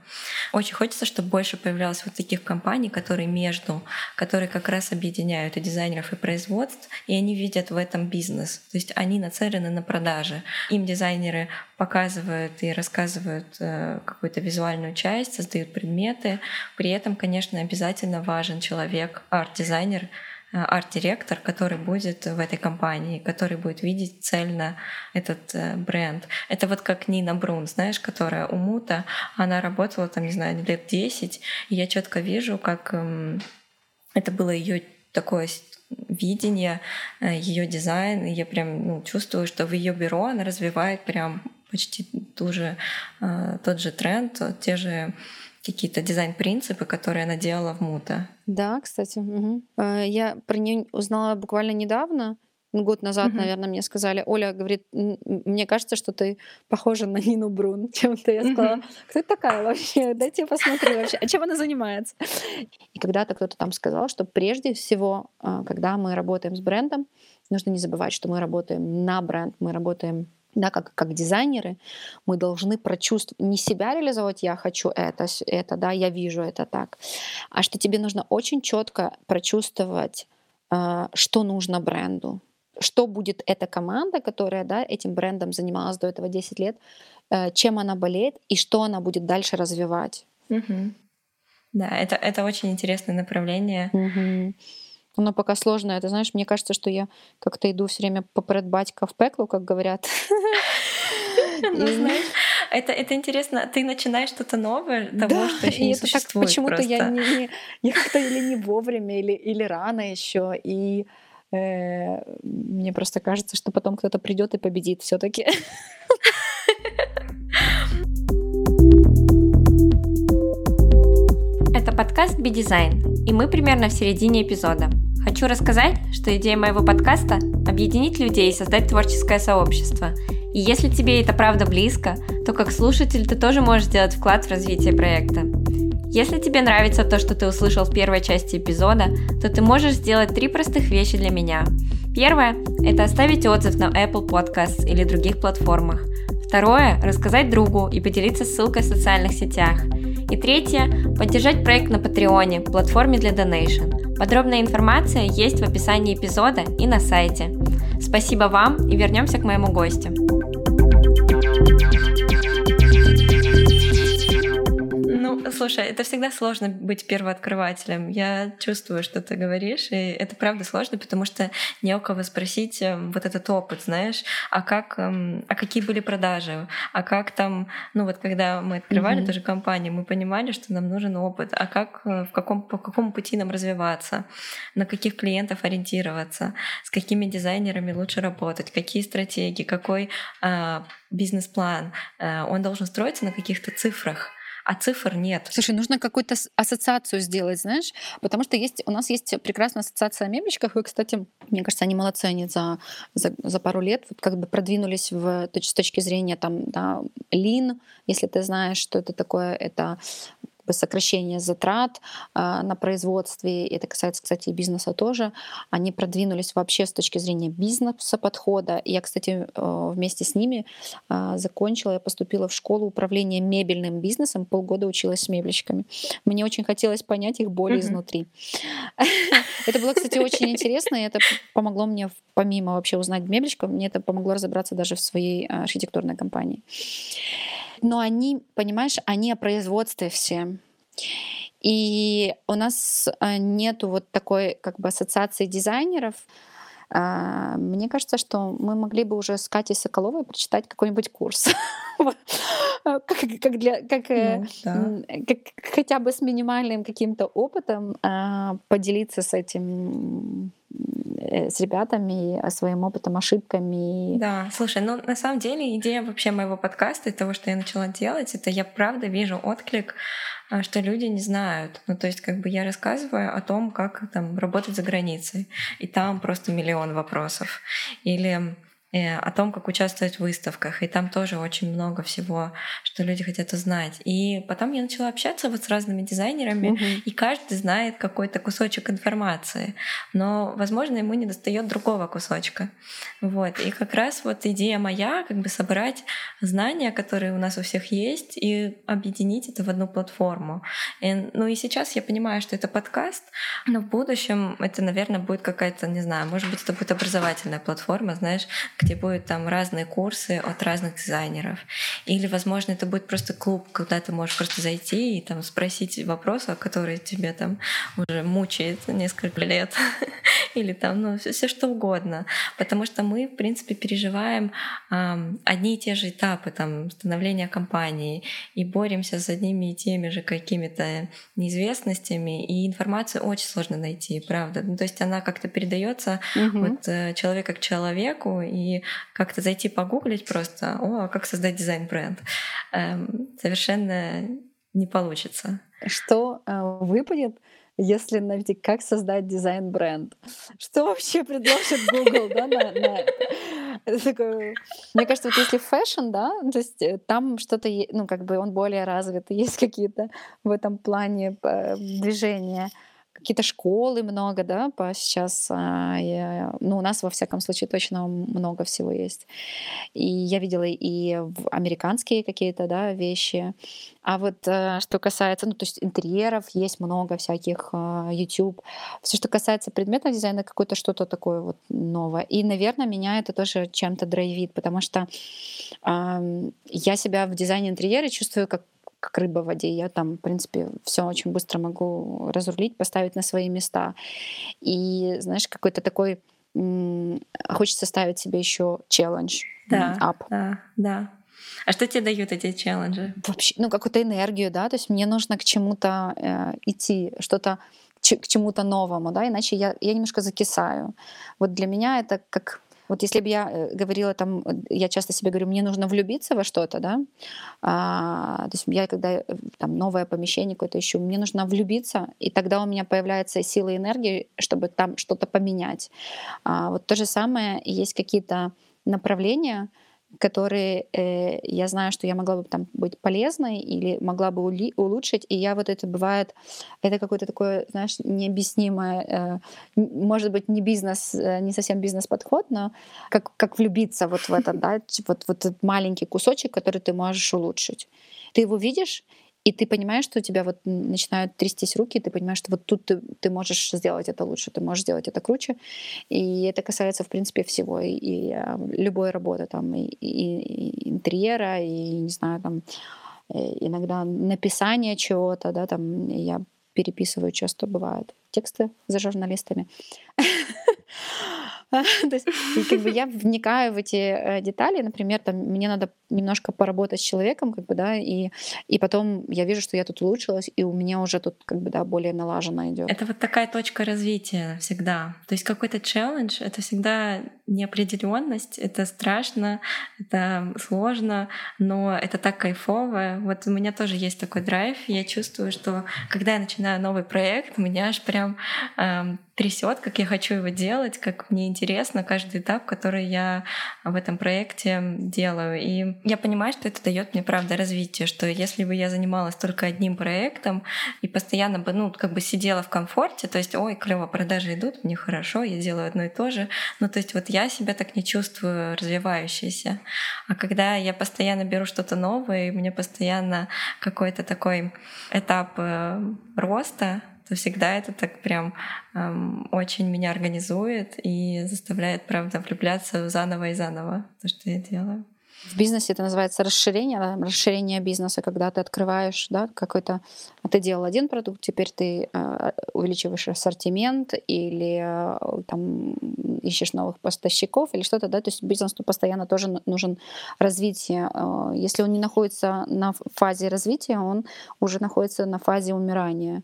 Очень хочется, чтобы больше появлялось вот таких компаний, которые между, которые как раз объединяют и дизайнеров, и производств, и они видят в этом бизнес. То есть они нацелены на продажи. Им дизайнеры показывают и рассказывают э, какую-то визуальную часть, создают предметы. При этом, конечно, обязательно важен человек, арт-дизайнер, арт-директор, который будет в этой компании, который будет видеть цельно этот э, бренд. Это вот как Нина Брун, знаешь, которая у Мута, она работала там, не знаю, лет 10, и я четко вижу, как эм, это было ее такое видение, э, ее дизайн, и я прям ну, чувствую, что в ее бюро она развивает прям почти ту же, тот же тренд, те же какие-то дизайн-принципы, которые она делала в Мута. Да, кстати. Угу. Я про нее узнала буквально недавно. Год назад, угу. наверное, мне сказали, Оля говорит, мне кажется, что ты похожа на Нину Брун. *laughs* Чем-то я сказала, угу. кто это такая вообще? Дайте я посмотрю вообще. А чем она занимается? И когда-то кто-то там сказал, что прежде всего, а, когда мы работаем с брендом, нужно не забывать, что мы работаем на бренд, мы работаем да, как, как дизайнеры, мы должны прочувствовать, не себя реализовать, я хочу это, это, да, я вижу это так, а что тебе нужно очень четко прочувствовать, а, что нужно бренду, что будет эта команда, которая да, этим брендом занималась до этого 10 лет, э, чем она болеет и что она будет дальше развивать. Угу. Да, это, это очень интересное направление. Угу. Оно пока сложно. Это, знаешь, мне кажется, что я как-то иду все время поперед батька в пекло, как говорят. *laughs* Ну, знаешь, это, это интересно, ты начинаешь что-то новое того, да, что еще не это существует. Так почему-то я, не, не, я как-то или не вовремя, или, или рано еще. И э, мне просто кажется, что потом кто-то придет и победит все-таки. *laughs* Это подкаст «Би-дизайн», и мы примерно в середине эпизода. Хочу рассказать, что идея моего подкаста – объединить людей и создать творческое сообщество. И если тебе это правда близко, то как слушатель ты тоже можешь сделать вклад в развитие проекта. Если тебе нравится то, что ты услышал в первой части эпизода, то ты можешь сделать три простых вещи для меня. Первое – это оставить отзыв на Apple Podcasts или других платформах. Второе – рассказать другу и поделиться ссылкой в социальных сетях. И третье – поддержать проект на Патреоне, платформе для Donation. Подробная информация есть в описании эпизода и на сайте. Спасибо вам и вернемся к моему гостю. Слушай, это всегда сложно быть первооткрывателем. Я чувствую, что ты говоришь, и это правда сложно, потому что не у кого спросить эм, вот этот опыт, знаешь, а как, эм, а какие были продажи, а как там, ну вот когда мы открывали mm-hmm. тоже компанию, мы понимали, что нам нужен опыт, а как, э, в каком, по какому пути нам развиваться, на каких клиентов ориентироваться, с какими дизайнерами лучше работать, какие стратегии, какой э, бизнес-план, э, он должен строиться на каких-то цифрах а цифр нет. Слушай, нужно какую-то ассоциацию сделать, знаешь, потому что есть, у нас есть прекрасная ассоциация о мебельщиках, и, кстати, мне кажется, они молодцы, они за, за, за пару лет вот как бы продвинулись в, с точки зрения там, да, лин, если ты знаешь, что это такое, это сокращение затрат а, на производстве, это касается, кстати, и бизнеса тоже, они продвинулись вообще с точки зрения бизнеса подхода. Я, кстати, э, вместе с ними а, закончила, я поступила в школу управления мебельным бизнесом, полгода училась с мебельщиками. Мне очень хотелось понять их боли изнутри. *laughs* Это было, кстати, очень интересно, и это помогло мне, помимо вообще узнать мебельщиков, мне это помогло разобраться даже в своей а, архитектурной компании но они, понимаешь, они о производстве все. И у нас а, нету вот такой как бы ассоциации дизайнеров. А, мне кажется, что мы могли бы уже с Катей Соколовой прочитать какой-нибудь курс. *laughs* как, для, как, э, ну, как хотя бы с минимальным каким-то опытом а, поделиться с этим э, с ребятами, своим опытом, ошибками. Да, слушай, ну на самом деле идея вообще моего подкаста и того, что я начала делать, это я правда вижу отклик а, что люди не знают. Ну, то есть, как бы я рассказываю о том, как там работать за границей, и там просто миллион вопросов. Или о том, как участвовать в выставках. И там тоже очень много всего, что люди хотят узнать. И потом я начала общаться вот с разными дизайнерами, угу. и каждый знает какой-то кусочек информации. Но, возможно, ему не достает другого кусочка. Вот. И как раз вот идея моя, как бы собрать знания, которые у нас у всех есть, и объединить это в одну платформу. И, ну и сейчас я понимаю, что это подкаст, но в будущем это, наверное, будет какая-то, не знаю, может быть, это будет образовательная платформа, знаешь, где будут там разные курсы от разных дизайнеров. Или, возможно, это будет просто клуб, куда ты можешь просто зайти и там спросить вопросы, которые тебе там уже мучает несколько лет. *laughs* Или там, ну, все, что угодно. Потому что мы, в принципе, переживаем эм, одни и те же этапы там, становления компании и боремся с одними и теми же какими-то неизвестностями, и информацию очень сложно найти, правда. Ну, то есть она как-то передается угу. вот, э, человека к человеку, и как-то зайти погуглить просто, о, а как создать дизайн-бренд, эм, совершенно не получится. Что э, выпадет, если найти, как создать дизайн-бренд? Что вообще предложит Google да, на, на это. Мне кажется, вот если fashion, да, то есть э, там что-то, ну, как бы он более развит, *laughs* есть какие-то в этом плане э, движения какие-то школы много, да, по сейчас, а, ну, у нас, во всяком случае, точно много всего есть. И я видела и американские какие-то, да, вещи. А вот э, что касается, ну, то есть интерьеров, есть много всяких, а, YouTube. Все, что касается предметного дизайна, какое-то что-то такое вот новое. И, наверное, меня это тоже чем-то драйвит, потому что э, я себя в дизайне интерьера чувствую как как рыба в воде. Я там, в принципе, все очень быстро могу разрулить, поставить на свои места. И, знаешь, какой-то такой хочется ставить себе еще челлендж. Да, up. да, да. А что тебе дают эти челленджи? Вообще, ну, какую-то энергию, да, то есть мне нужно к чему-то э, идти, что-то к чему-то новому, да, иначе я, я немножко закисаю. Вот для меня это как вот если бы я э, говорила там, э, я часто себе говорю, мне нужно влюбиться во что-то, да, а, то есть я когда э, там новое помещение какое-то ищу, мне нужно влюбиться, и тогда у меня появляется сила и энергия, чтобы там что-то поменять. А, вот то же самое, есть какие-то направления, которые э, я знаю, что я могла бы там быть полезной или могла бы ули- улучшить, и я вот это бывает, это какое-то такое, знаешь, необъяснимое, э, может быть, не бизнес, э, не совсем бизнес-подход, но как, как влюбиться вот в это, *laughs* да, вот, вот этот маленький кусочек, который ты можешь улучшить. Ты его видишь, и ты понимаешь, что у тебя вот начинают трястись руки, и ты понимаешь, что вот тут ты, ты можешь сделать это лучше, ты можешь сделать это круче. И это касается, в принципе, всего. И, и а, любой работы, там, и, и, и интерьера, и, не знаю, там, иногда написание чего-то, да, там, я переписываю часто бывает тексты за журналистами. *laughs* *laughs* То есть, как бы я вникаю в эти э, детали, например, там мне надо немножко поработать с человеком, как бы, да, и, и потом я вижу, что я тут улучшилась, и у меня уже тут как бы, да, более налаженно идет. Это вот такая точка развития всегда. То есть какой-то челлендж — это всегда неопределенность, это страшно, это сложно, но это так кайфово. Вот у меня тоже есть такой драйв, я чувствую, что когда я начинаю новый проект, меня аж прям эм, трясет, как я хочу его делать, как мне интересно каждый этап, который я в этом проекте делаю. И я понимаю, что это дает мне, правда, развитие, что если бы я занималась только одним проектом и постоянно бы, ну, как бы сидела в комфорте, то есть, ой, клево, продажи идут, мне хорошо, я делаю одно и то же. Ну, то есть вот я себя так не чувствую развивающейся. А когда я постоянно беру что-то новое, и у меня постоянно какой-то такой этап э, роста, то всегда это так прям эм, очень меня организует и заставляет, правда, влюбляться заново и заново то, что я делаю. В бизнесе это называется расширение, расширение бизнеса, когда ты открываешь да, какой-то... Ты делал один продукт, теперь ты э, увеличиваешь ассортимент или э, там, ищешь новых поставщиков или что-то, да, то есть бизнесу постоянно тоже нужен развитие. Э, если он не находится на фазе развития, он уже находится на фазе умирания.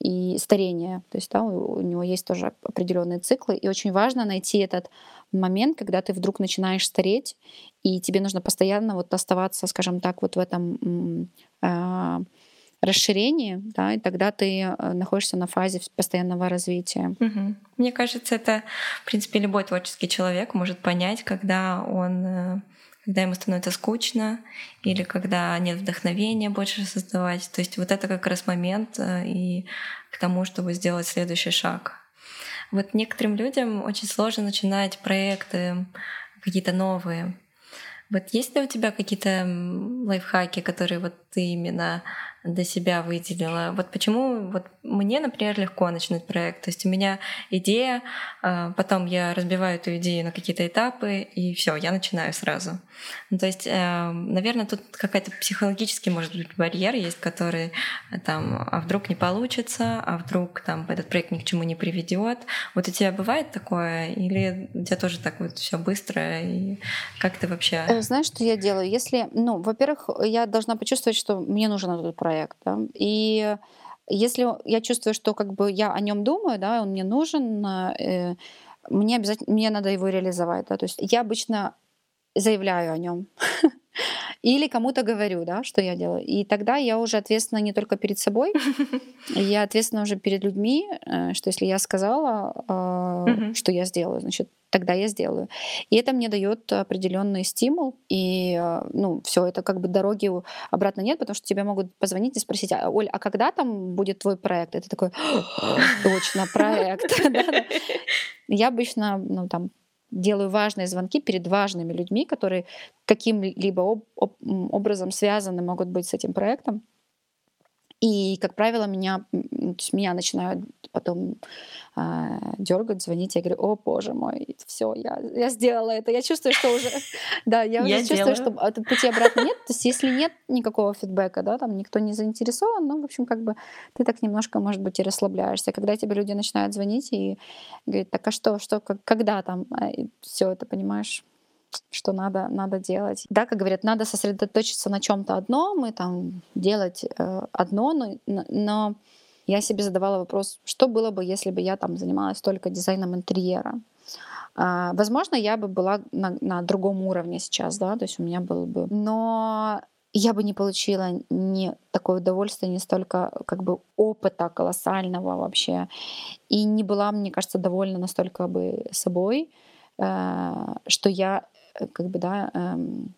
И старение. То есть да, у него есть тоже определенные циклы. И очень важно найти этот момент, когда ты вдруг начинаешь стареть, и тебе нужно постоянно вот оставаться, скажем так, вот в этом э, расширении, да, и тогда ты э, находишься на фазе постоянного развития. Угу. Мне кажется, это, в принципе, любой творческий человек может понять, когда он э, когда ему становится скучно или когда нет вдохновения больше создавать. То есть вот это как раз момент э, и к тому, чтобы сделать следующий шаг. Вот некоторым людям очень сложно начинать проекты какие-то новые. Вот есть ли у тебя какие-то лайфхаки, которые вот ты именно для себя выделила. Вот почему вот мне, например, легко начинать проект. То есть у меня идея, а, потом я разбиваю эту идею на какие-то этапы, и все, я начинаю сразу. Ну, то есть, э, наверное, тут какая-то психологический, может быть, барьер есть, который э, там, а вдруг не получится, а вдруг там этот проект ни к чему не приведет. Вот у тебя бывает такое, или у тебя тоже так вот все быстро, и как ты вообще? Э, знаешь, что я делаю? Если, ну, во-первых, я должна почувствовать, что мне нужен этот проект, да? и если я чувствую, что как бы я о нем думаю, да, он мне нужен, э, мне обязательно, мне надо его реализовать, да, то есть я обычно заявляю о нем. *laughs* Или кому-то говорю, да, что я делаю. И тогда я уже ответственна не только перед собой, *laughs* я ответственна уже перед людьми, э, что если я сказала, э, что я сделаю, значит, тогда я сделаю. И это мне дает определенный стимул. И э, ну, все, это как бы дороги обратно нет, потому что тебе могут позвонить и спросить, а, Оль, а когда там будет твой проект? Это такой, точно, проект. *laughs* Я обычно ну, там делаю важные звонки перед важными людьми, которые каким-либо об, об, образом связаны могут быть с этим проектом. И, как правило, меня, то есть меня начинают потом э, дергать, звонить. Я говорю, о боже мой, все, я, я сделала это. Я чувствую, что уже, *laughs* да, я, уже чувствую, что пути обратно нет. То есть, если нет никакого фидбэка, да, там никто не заинтересован, ну, в общем, как бы ты так немножко, может быть, и расслабляешься. Когда тебе люди начинают звонить и говорить, так а что, что, когда там, а, все это, понимаешь? Что надо, надо делать. Да, как говорят, надо сосредоточиться на чем-то одном и там делать э, одно, но, но я себе задавала вопрос, что было бы, если бы я там занималась только дизайном интерьера. А, возможно, я бы была на, на другом уровне сейчас, да, то есть у меня было бы... Но я бы не получила ни такое удовольствие, не столько как бы опыта колоссального вообще, и не была, мне кажется, довольна настолько бы собой, э, что я Э, как бы, да, эм,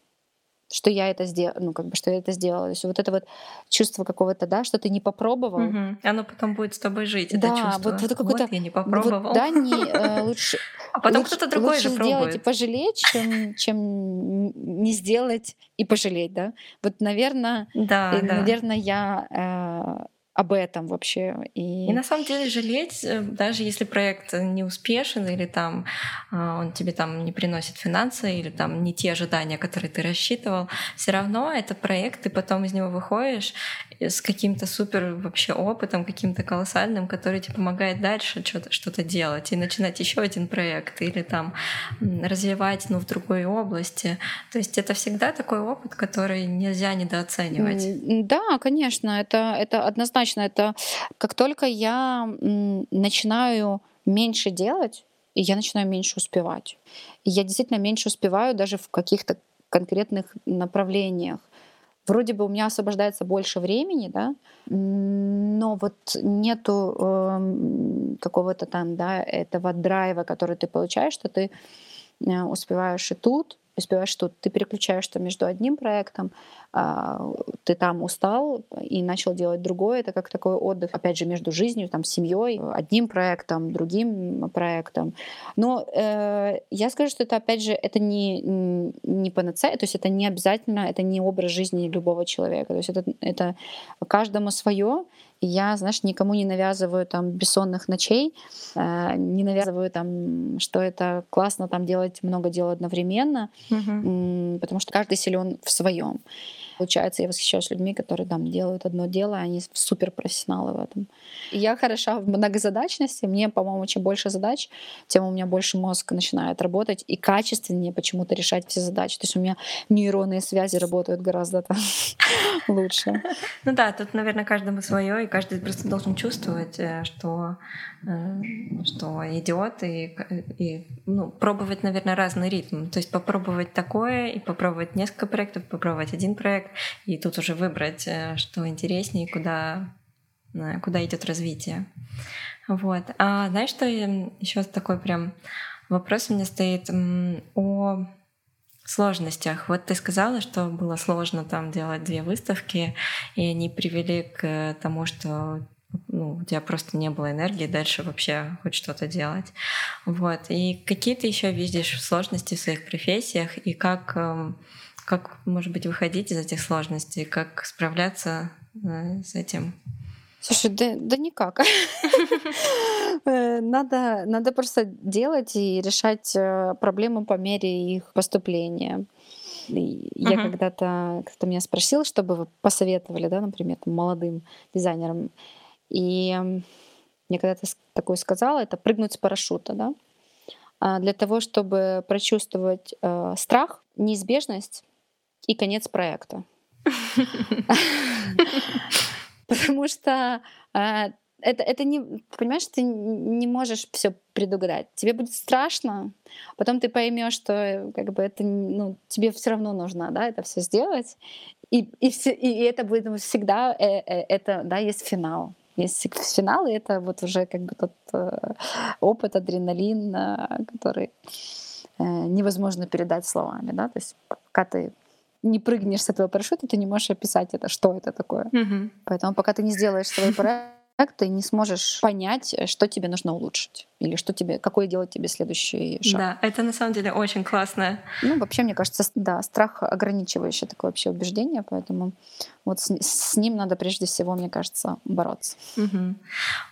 что я это сделала, ну, как бы, что я это сделала. То есть вот это вот чувство какого-то, да, что ты не попробовал. Угу. Оно потом будет с тобой жить, да, это чувство. Вот, вот, какое-то, вот я не попробовал. Вот, да, не, э, *laughs* лучше... А потом кто-то другой лучше же сделать пробует. и пожалеть, чем, чем не сделать и пожалеть, да. Вот, наверное, да, э, да. наверное, я э, об этом вообще. И... и на самом деле жалеть, э, даже если проект не успешен или там а, он тебе там не приносит финансы или там не те ожидания, которые ты рассчитывал, все равно это проект, ты потом из него выходишь с каким-то супер вообще опытом, каким-то колоссальным, который тебе помогает дальше что-то что делать и начинать еще один проект или там развивать ну, в другой области. То есть это всегда такой опыт, который нельзя недооценивать. Да, конечно, это, это однозначно. Это как только я начинаю меньше делать, я начинаю меньше успевать. Я действительно меньше успеваю даже в каких-то конкретных направлениях вроде бы у меня освобождается больше времени, да, но вот нету э, какого-то там, да, этого драйва, который ты получаешь, что ты э, успеваешь и тут, успеваешь тут, ты переключаешься между одним проектом, а, ты там устал и начал делать другое. Это как такой отдых, опять же, между жизнью, там, семьей, одним проектом, другим проектом. Но э, я скажу, что это, опять же, это не, не панацея, то есть это не обязательно, это не образ жизни любого человека. То есть это, это каждому свое. Я, знаешь, никому не навязываю там бессонных ночей, э, не навязываю там, что это классно там делать много дел одновременно, угу. потому что каждый силен в своем. Получается, я восхищаюсь людьми, которые там делают одно дело, они супер профессионалы в этом. Я хороша в многозадачности. Мне, по-моему, чем больше задач, тем у меня больше мозг начинает работать и качественнее почему-то решать все задачи. То есть у меня нейронные связи работают гораздо *laughs* лучше. Ну да, тут, наверное, каждому свое, и каждый просто должен чувствовать, э, что, э, что идет, и, и ну, пробовать, наверное, разный ритм. То есть попробовать такое, и попробовать несколько проектов, попробовать один проект, и тут уже выбрать, э, что интереснее, куда, куда идет развитие. Вот. А знаешь, что еще такой прям вопрос у меня стоит о сложностях. Вот ты сказала, что было сложно там делать две выставки, и они привели к тому, что ну, у тебя просто не было энергии дальше вообще хоть что-то делать. Вот. И какие ты еще видишь сложности в своих профессиях, и как, эм, как может быть, выходить из этих сложностей, как справляться э, с этим? Слушай, да, да никак. *laughs* Э, надо, надо просто делать и решать э, проблемы по мере их поступления. Я uh-huh. когда-то кто меня спросил, чтобы вы посоветовали, да, например, там, молодым дизайнерам. И мне когда-то такое сказала, это прыгнуть с парашюта, да. А для того, чтобы прочувствовать э, страх, неизбежность и конец проекта. *laughs* Потому что э, это, это не, понимаешь, ты не можешь все предугадать. Тебе будет страшно, потом ты поймешь, что как бы это, ну, тебе все равно нужно, да, это все сделать, и, и, все, и это будет всегда, э, э, это, да, есть финал. Есть финал, и это вот уже как бы тот э, опыт, адреналин, который невозможно передать словами, да, то есть пока ты не прыгнешь с этого парашюта, ты не можешь описать это, что это такое. Mm-hmm. Поэтому пока ты не сделаешь свой проект, ты не сможешь понять, что тебе нужно улучшить или что тебе, какой делать тебе следующий шаг. Да, это на самом деле очень классно. Ну, вообще, мне кажется, да, страх ограничивающее такое вообще убеждение, поэтому вот с, с ним надо прежде всего, мне кажется, бороться. Угу.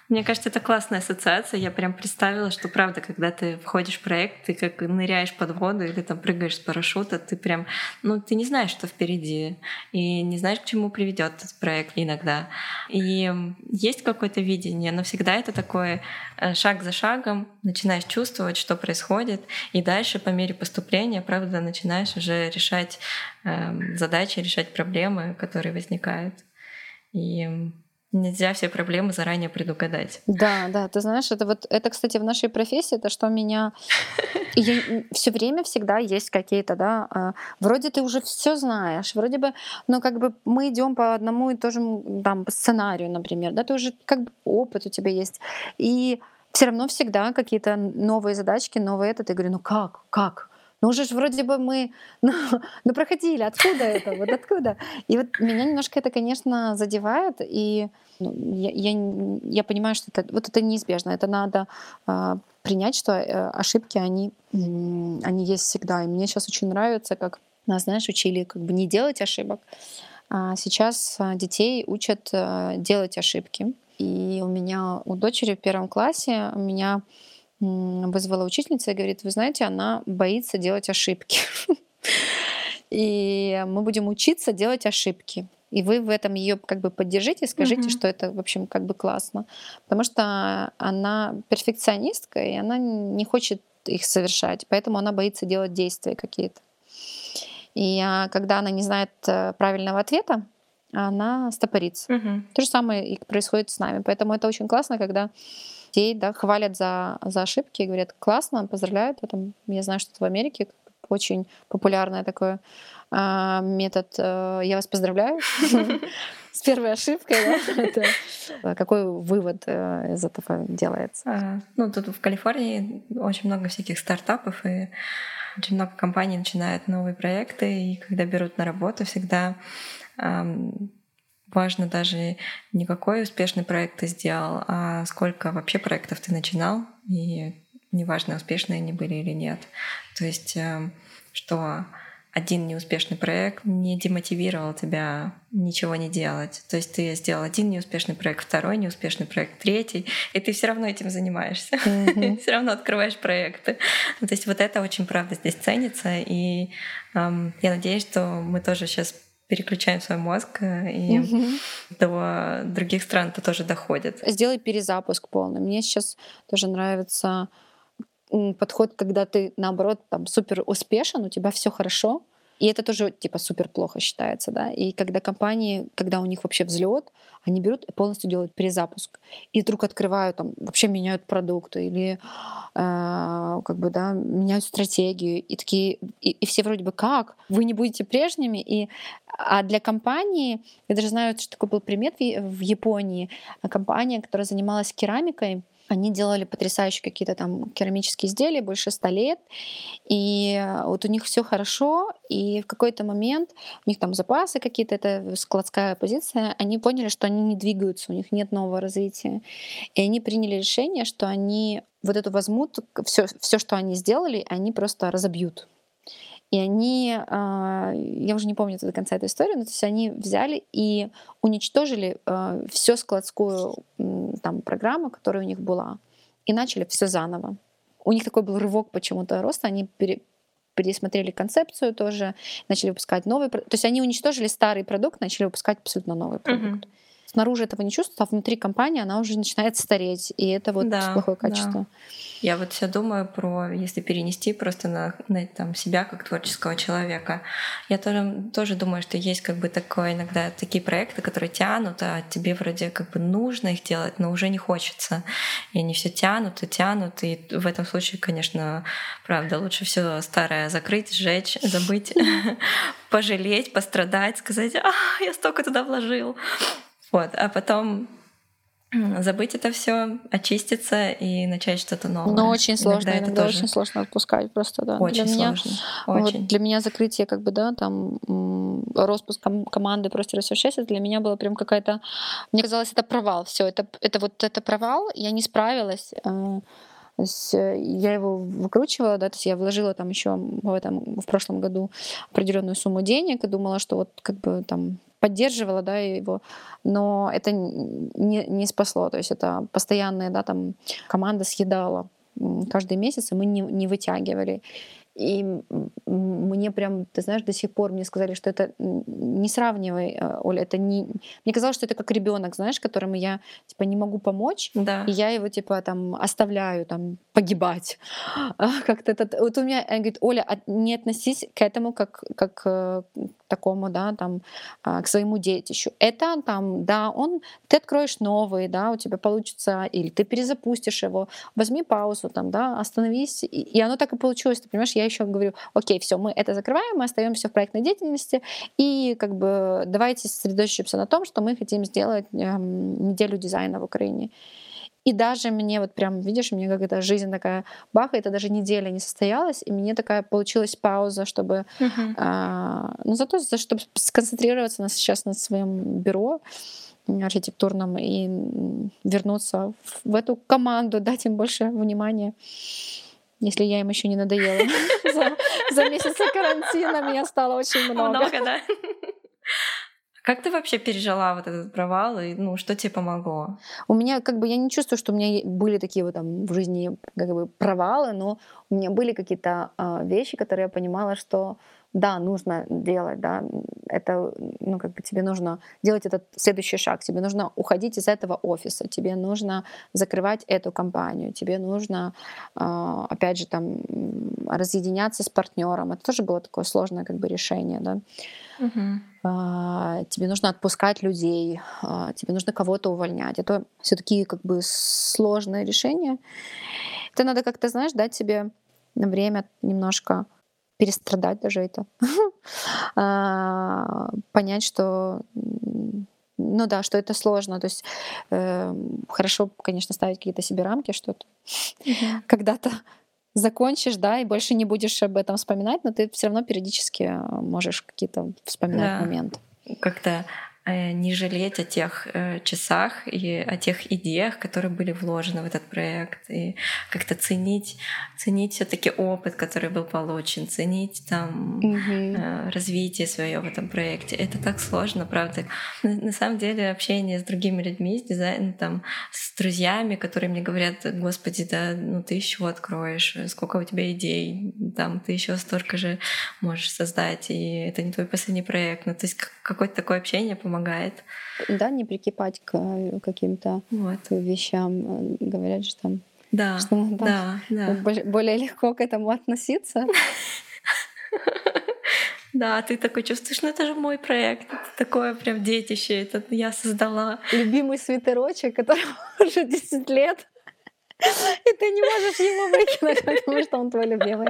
Мне кажется, это классная ассоциация. Я прям представила, что правда, когда ты входишь в проект, ты как ныряешь под воду или там прыгаешь с парашюта, ты прям, ну, ты не знаешь, что впереди, и не знаешь, к чему приведет этот проект иногда. И есть какое-то видение, но всегда это такое э, шаг за шагом начинаешь чувствовать, что происходит, и дальше по мере поступления, правда, начинаешь уже решать э, задачи, решать проблемы, которые возникают. И нельзя все проблемы заранее предугадать. Да, да, ты знаешь, это вот это, кстати, в нашей профессии, это что меня *laughs* все время всегда есть какие-то, да, а, вроде ты уже все знаешь, вроде бы, но как бы мы идем по одному и тому там сценарию, например, да, ты уже как бы опыт у тебя есть, и все равно всегда какие-то новые задачки, новые это. Ты говорю, ну как, как? Ну уже ж вроде бы мы *laughs* ну, ну проходили, откуда это, вот откуда? И вот меня немножко это, конечно, задевает, и ну, я, я, я понимаю, что это, вот это неизбежно, это надо э, принять, что э, ошибки, они, они есть всегда. И мне сейчас очень нравится, как нас, знаешь, учили как бы не делать ошибок, а сейчас а, детей учат э, делать ошибки. И у меня, у дочери в первом классе, у меня вызвала учительница и говорит, вы знаете, она боится делать ошибки. *laughs* И мы будем учиться делать ошибки. И вы в этом ее как бы поддержите, скажите, mm-hmm. что это, в общем, как бы классно. Потому что она перфекционистка, и она не хочет их совершать, поэтому она боится делать действия какие-то. И когда она не знает э, правильного ответа, она стопорится. Угу. То же самое и происходит с нами. Поэтому это очень классно, когда детей да, хвалят за, за ошибки и говорят, классно, поздравляют. Это, я знаю, что это в Америке очень популярный такой а, метод. Э, я вас поздравляю *laughs* *laughs* с первой ошибкой. *laughs* Какой вывод э, из этого делается? А, ну, тут в Калифорнии очень много всяких стартапов, и очень много компаний начинают новые проекты, и когда берут на работу, всегда важно даже не какой успешный проект ты сделал, а сколько вообще проектов ты начинал, и неважно, успешные они были или нет. То есть, что один неуспешный проект не демотивировал тебя ничего не делать. То есть ты сделал один неуспешный проект, второй неуспешный проект, третий, и ты все равно этим занимаешься. Mm-hmm. *laughs* все равно открываешь проекты. то есть вот это очень правда здесь ценится. И эм, я надеюсь, что мы тоже сейчас переключаем свой мозг, э, и угу. до других стран это тоже доходит. Сделай перезапуск полный. Мне сейчас тоже нравится подход, когда ты, наоборот, там супер успешен, у тебя все хорошо, и это тоже типа супер плохо считается, да. И когда компании, когда у них вообще взлет, они берут и полностью делают перезапуск. И вдруг открывают, там, вообще меняют продукты или э, как бы, да, меняют стратегию. И такие, и, и все вроде бы как? Вы не будете прежними? И, а для компании, я даже знаю, что такой был пример в Японии, компания, которая занималась керамикой, они делали потрясающие какие-то там керамические изделия больше ста лет, и вот у них все хорошо, и в какой-то момент у них там запасы какие-то, это складская позиция, они поняли, что они не двигаются, у них нет нового развития, и они приняли решение, что они вот эту возьмут, все, все, что они сделали, они просто разобьют. И они, а, я уже не помню до конца этой истории, но то есть они взяли и уничтожили а, всю складскую там, программу, которая у них была, и начали все заново. У них такой был рывок почему-то роста, они пере, пересмотрели концепцию тоже, начали выпускать новый продукт. То есть они уничтожили старый продукт, начали выпускать абсолютно новый продукт. Uh-huh снаружи этого не чувствует, а внутри компании она уже начинает стареть. И это вот да, плохое качество. Да. Я вот все думаю про, если перенести просто на, на там, себя как творческого человека. Я тоже, тоже думаю, что есть как бы такое иногда такие проекты, которые тянут, а тебе вроде как бы нужно их делать, но уже не хочется. И они все тянут и тянут. И в этом случае, конечно, правда, лучше все старое закрыть, сжечь, забыть, *laughs* пожалеть, пострадать, сказать, а, я столько туда вложил. Вот, а потом забыть это все, очиститься и начать что-то новое. Но очень сложно, иногда, иногда тоже... очень сложно отпускать просто, да. Очень для меня, сложно. Очень. Вот для меня закрытие, как бы, да, там распуск команды просто все для меня было прям какая-то, мне казалось, это провал, все, это это вот это провал, я не справилась. То есть э, я его выкручивала, да, то есть я вложила там еще в этом в прошлом году определенную сумму денег и думала, что вот как бы там поддерживала, да, его, но это не, не спасло, то есть это постоянная, да, там команда съедала каждый месяц, и мы не, не вытягивали. И мне прям, ты знаешь, до сих пор мне сказали, что это не сравнивай, э, Оля, это не... Мне казалось, что это как ребенок, знаешь, которому я типа не могу помочь, да. и я его типа там оставляю там погибать. *laughs* Как-то это... Вот у меня он говорит, Оля, не относись к этому как, как э, такому, да, там, а, к своему детищу. Это там, да, он, ты откроешь новый, да, у тебя получится, или ты перезапустишь его, возьми паузу, там, да, остановись, и оно так и получилось, ты понимаешь, я еще говорю, окей, все, мы это закрываем, мы остаемся в проектной деятельности, и как бы давайте сосредоточимся на том, что мы хотим сделать эм, неделю дизайна в Украине. И даже мне вот прям, видишь, мне как эта жизнь такая бах, это даже неделя не состоялась, и мне такая получилась пауза, чтобы, uh-huh. а, ну зато чтобы сконцентрироваться на, сейчас на своем бюро архитектурном и вернуться в, в эту команду, дать им больше внимания. Если я им еще не надоела. *laughs* За, за месяц карантина меня стало очень много. Много, да. *laughs* Как ты вообще пережила вот этот провал и ну что тебе помогло? У меня как бы я не чувствую, что у меня были такие вот там в жизни как бы провалы, но у меня были какие-то э, вещи, которые я понимала, что да, нужно делать, да, это, ну, как бы тебе нужно делать этот следующий шаг, тебе нужно уходить из этого офиса, тебе нужно закрывать эту компанию, тебе нужно, а, опять же, там, разъединяться с партнером. Это тоже было такое сложное, как бы, решение, да. Угу. Тебе нужно отпускать людей, а, тебе нужно кого-то увольнять. Это все такие, как бы, сложные решения. Это надо как-то, знаешь, дать себе время немножко перестрадать даже это, *laughs* а, понять, что ну да, что это сложно. То есть э, хорошо, конечно, ставить какие-то себе рамки, что ты *laughs* когда-то закончишь, да, и больше не будешь об этом вспоминать, но ты все равно периодически можешь какие-то вспоминать да. моменты. Как-то не жалеть о тех э, часах и о тех идеях, которые были вложены в этот проект, и как-то ценить, ценить все-таки опыт, который был получен, ценить там угу. развитие свое в этом проекте. Это так сложно, правда. На самом деле общение с другими людьми, с дизайном, там, с друзьями, которые мне говорят, господи, да, ну ты еще откроешь, сколько у тебя идей, там ты еще столько же можешь создать, и это не твой последний проект. Ну, то есть какое-то такое общение помогает. Да, не прикипать к э, каким-то вот. вещам. Э, говорят там, да, что да, да, *laughs* да. более легко к этому относиться. *laughs* Да, ты такой чувствуешь, ну это же мой проект, это такое прям детище, это я создала. Любимый свитерочек, которому *laughs* уже 10 лет. И ты не можешь его выкинуть, потому что он твой любимый.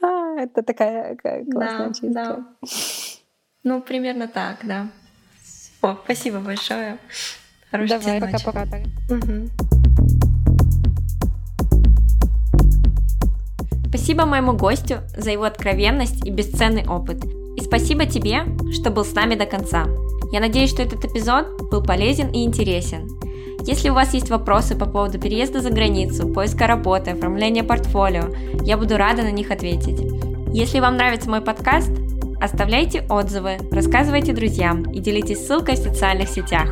А, это такая классная чистка. Ну, примерно так, да. О, спасибо большое. Хорошей Давай, пока-пока. Угу. Спасибо моему гостю за его откровенность и бесценный опыт. И спасибо тебе, что был с нами до конца. Я надеюсь, что этот эпизод был полезен и интересен. Если у вас есть вопросы по поводу переезда за границу, поиска работы, оформления портфолио, я буду рада на них ответить. Если вам нравится мой подкаст, оставляйте отзывы, рассказывайте друзьям и делитесь ссылкой в социальных сетях.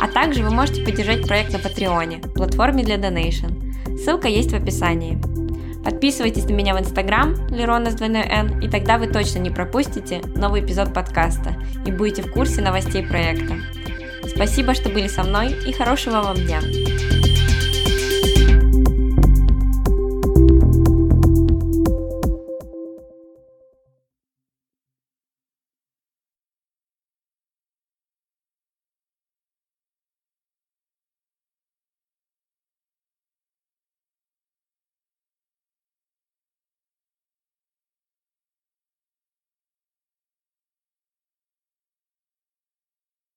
А также вы можете поддержать проект на Патреоне, платформе для Donation. Ссылка есть в описании. Подписывайтесь на меня в Инстаграм, Лерона с двойной N, и тогда вы точно не пропустите новый эпизод подкаста и будете в курсе новостей проекта. Спасибо, что были со мной и хорошего вам дня!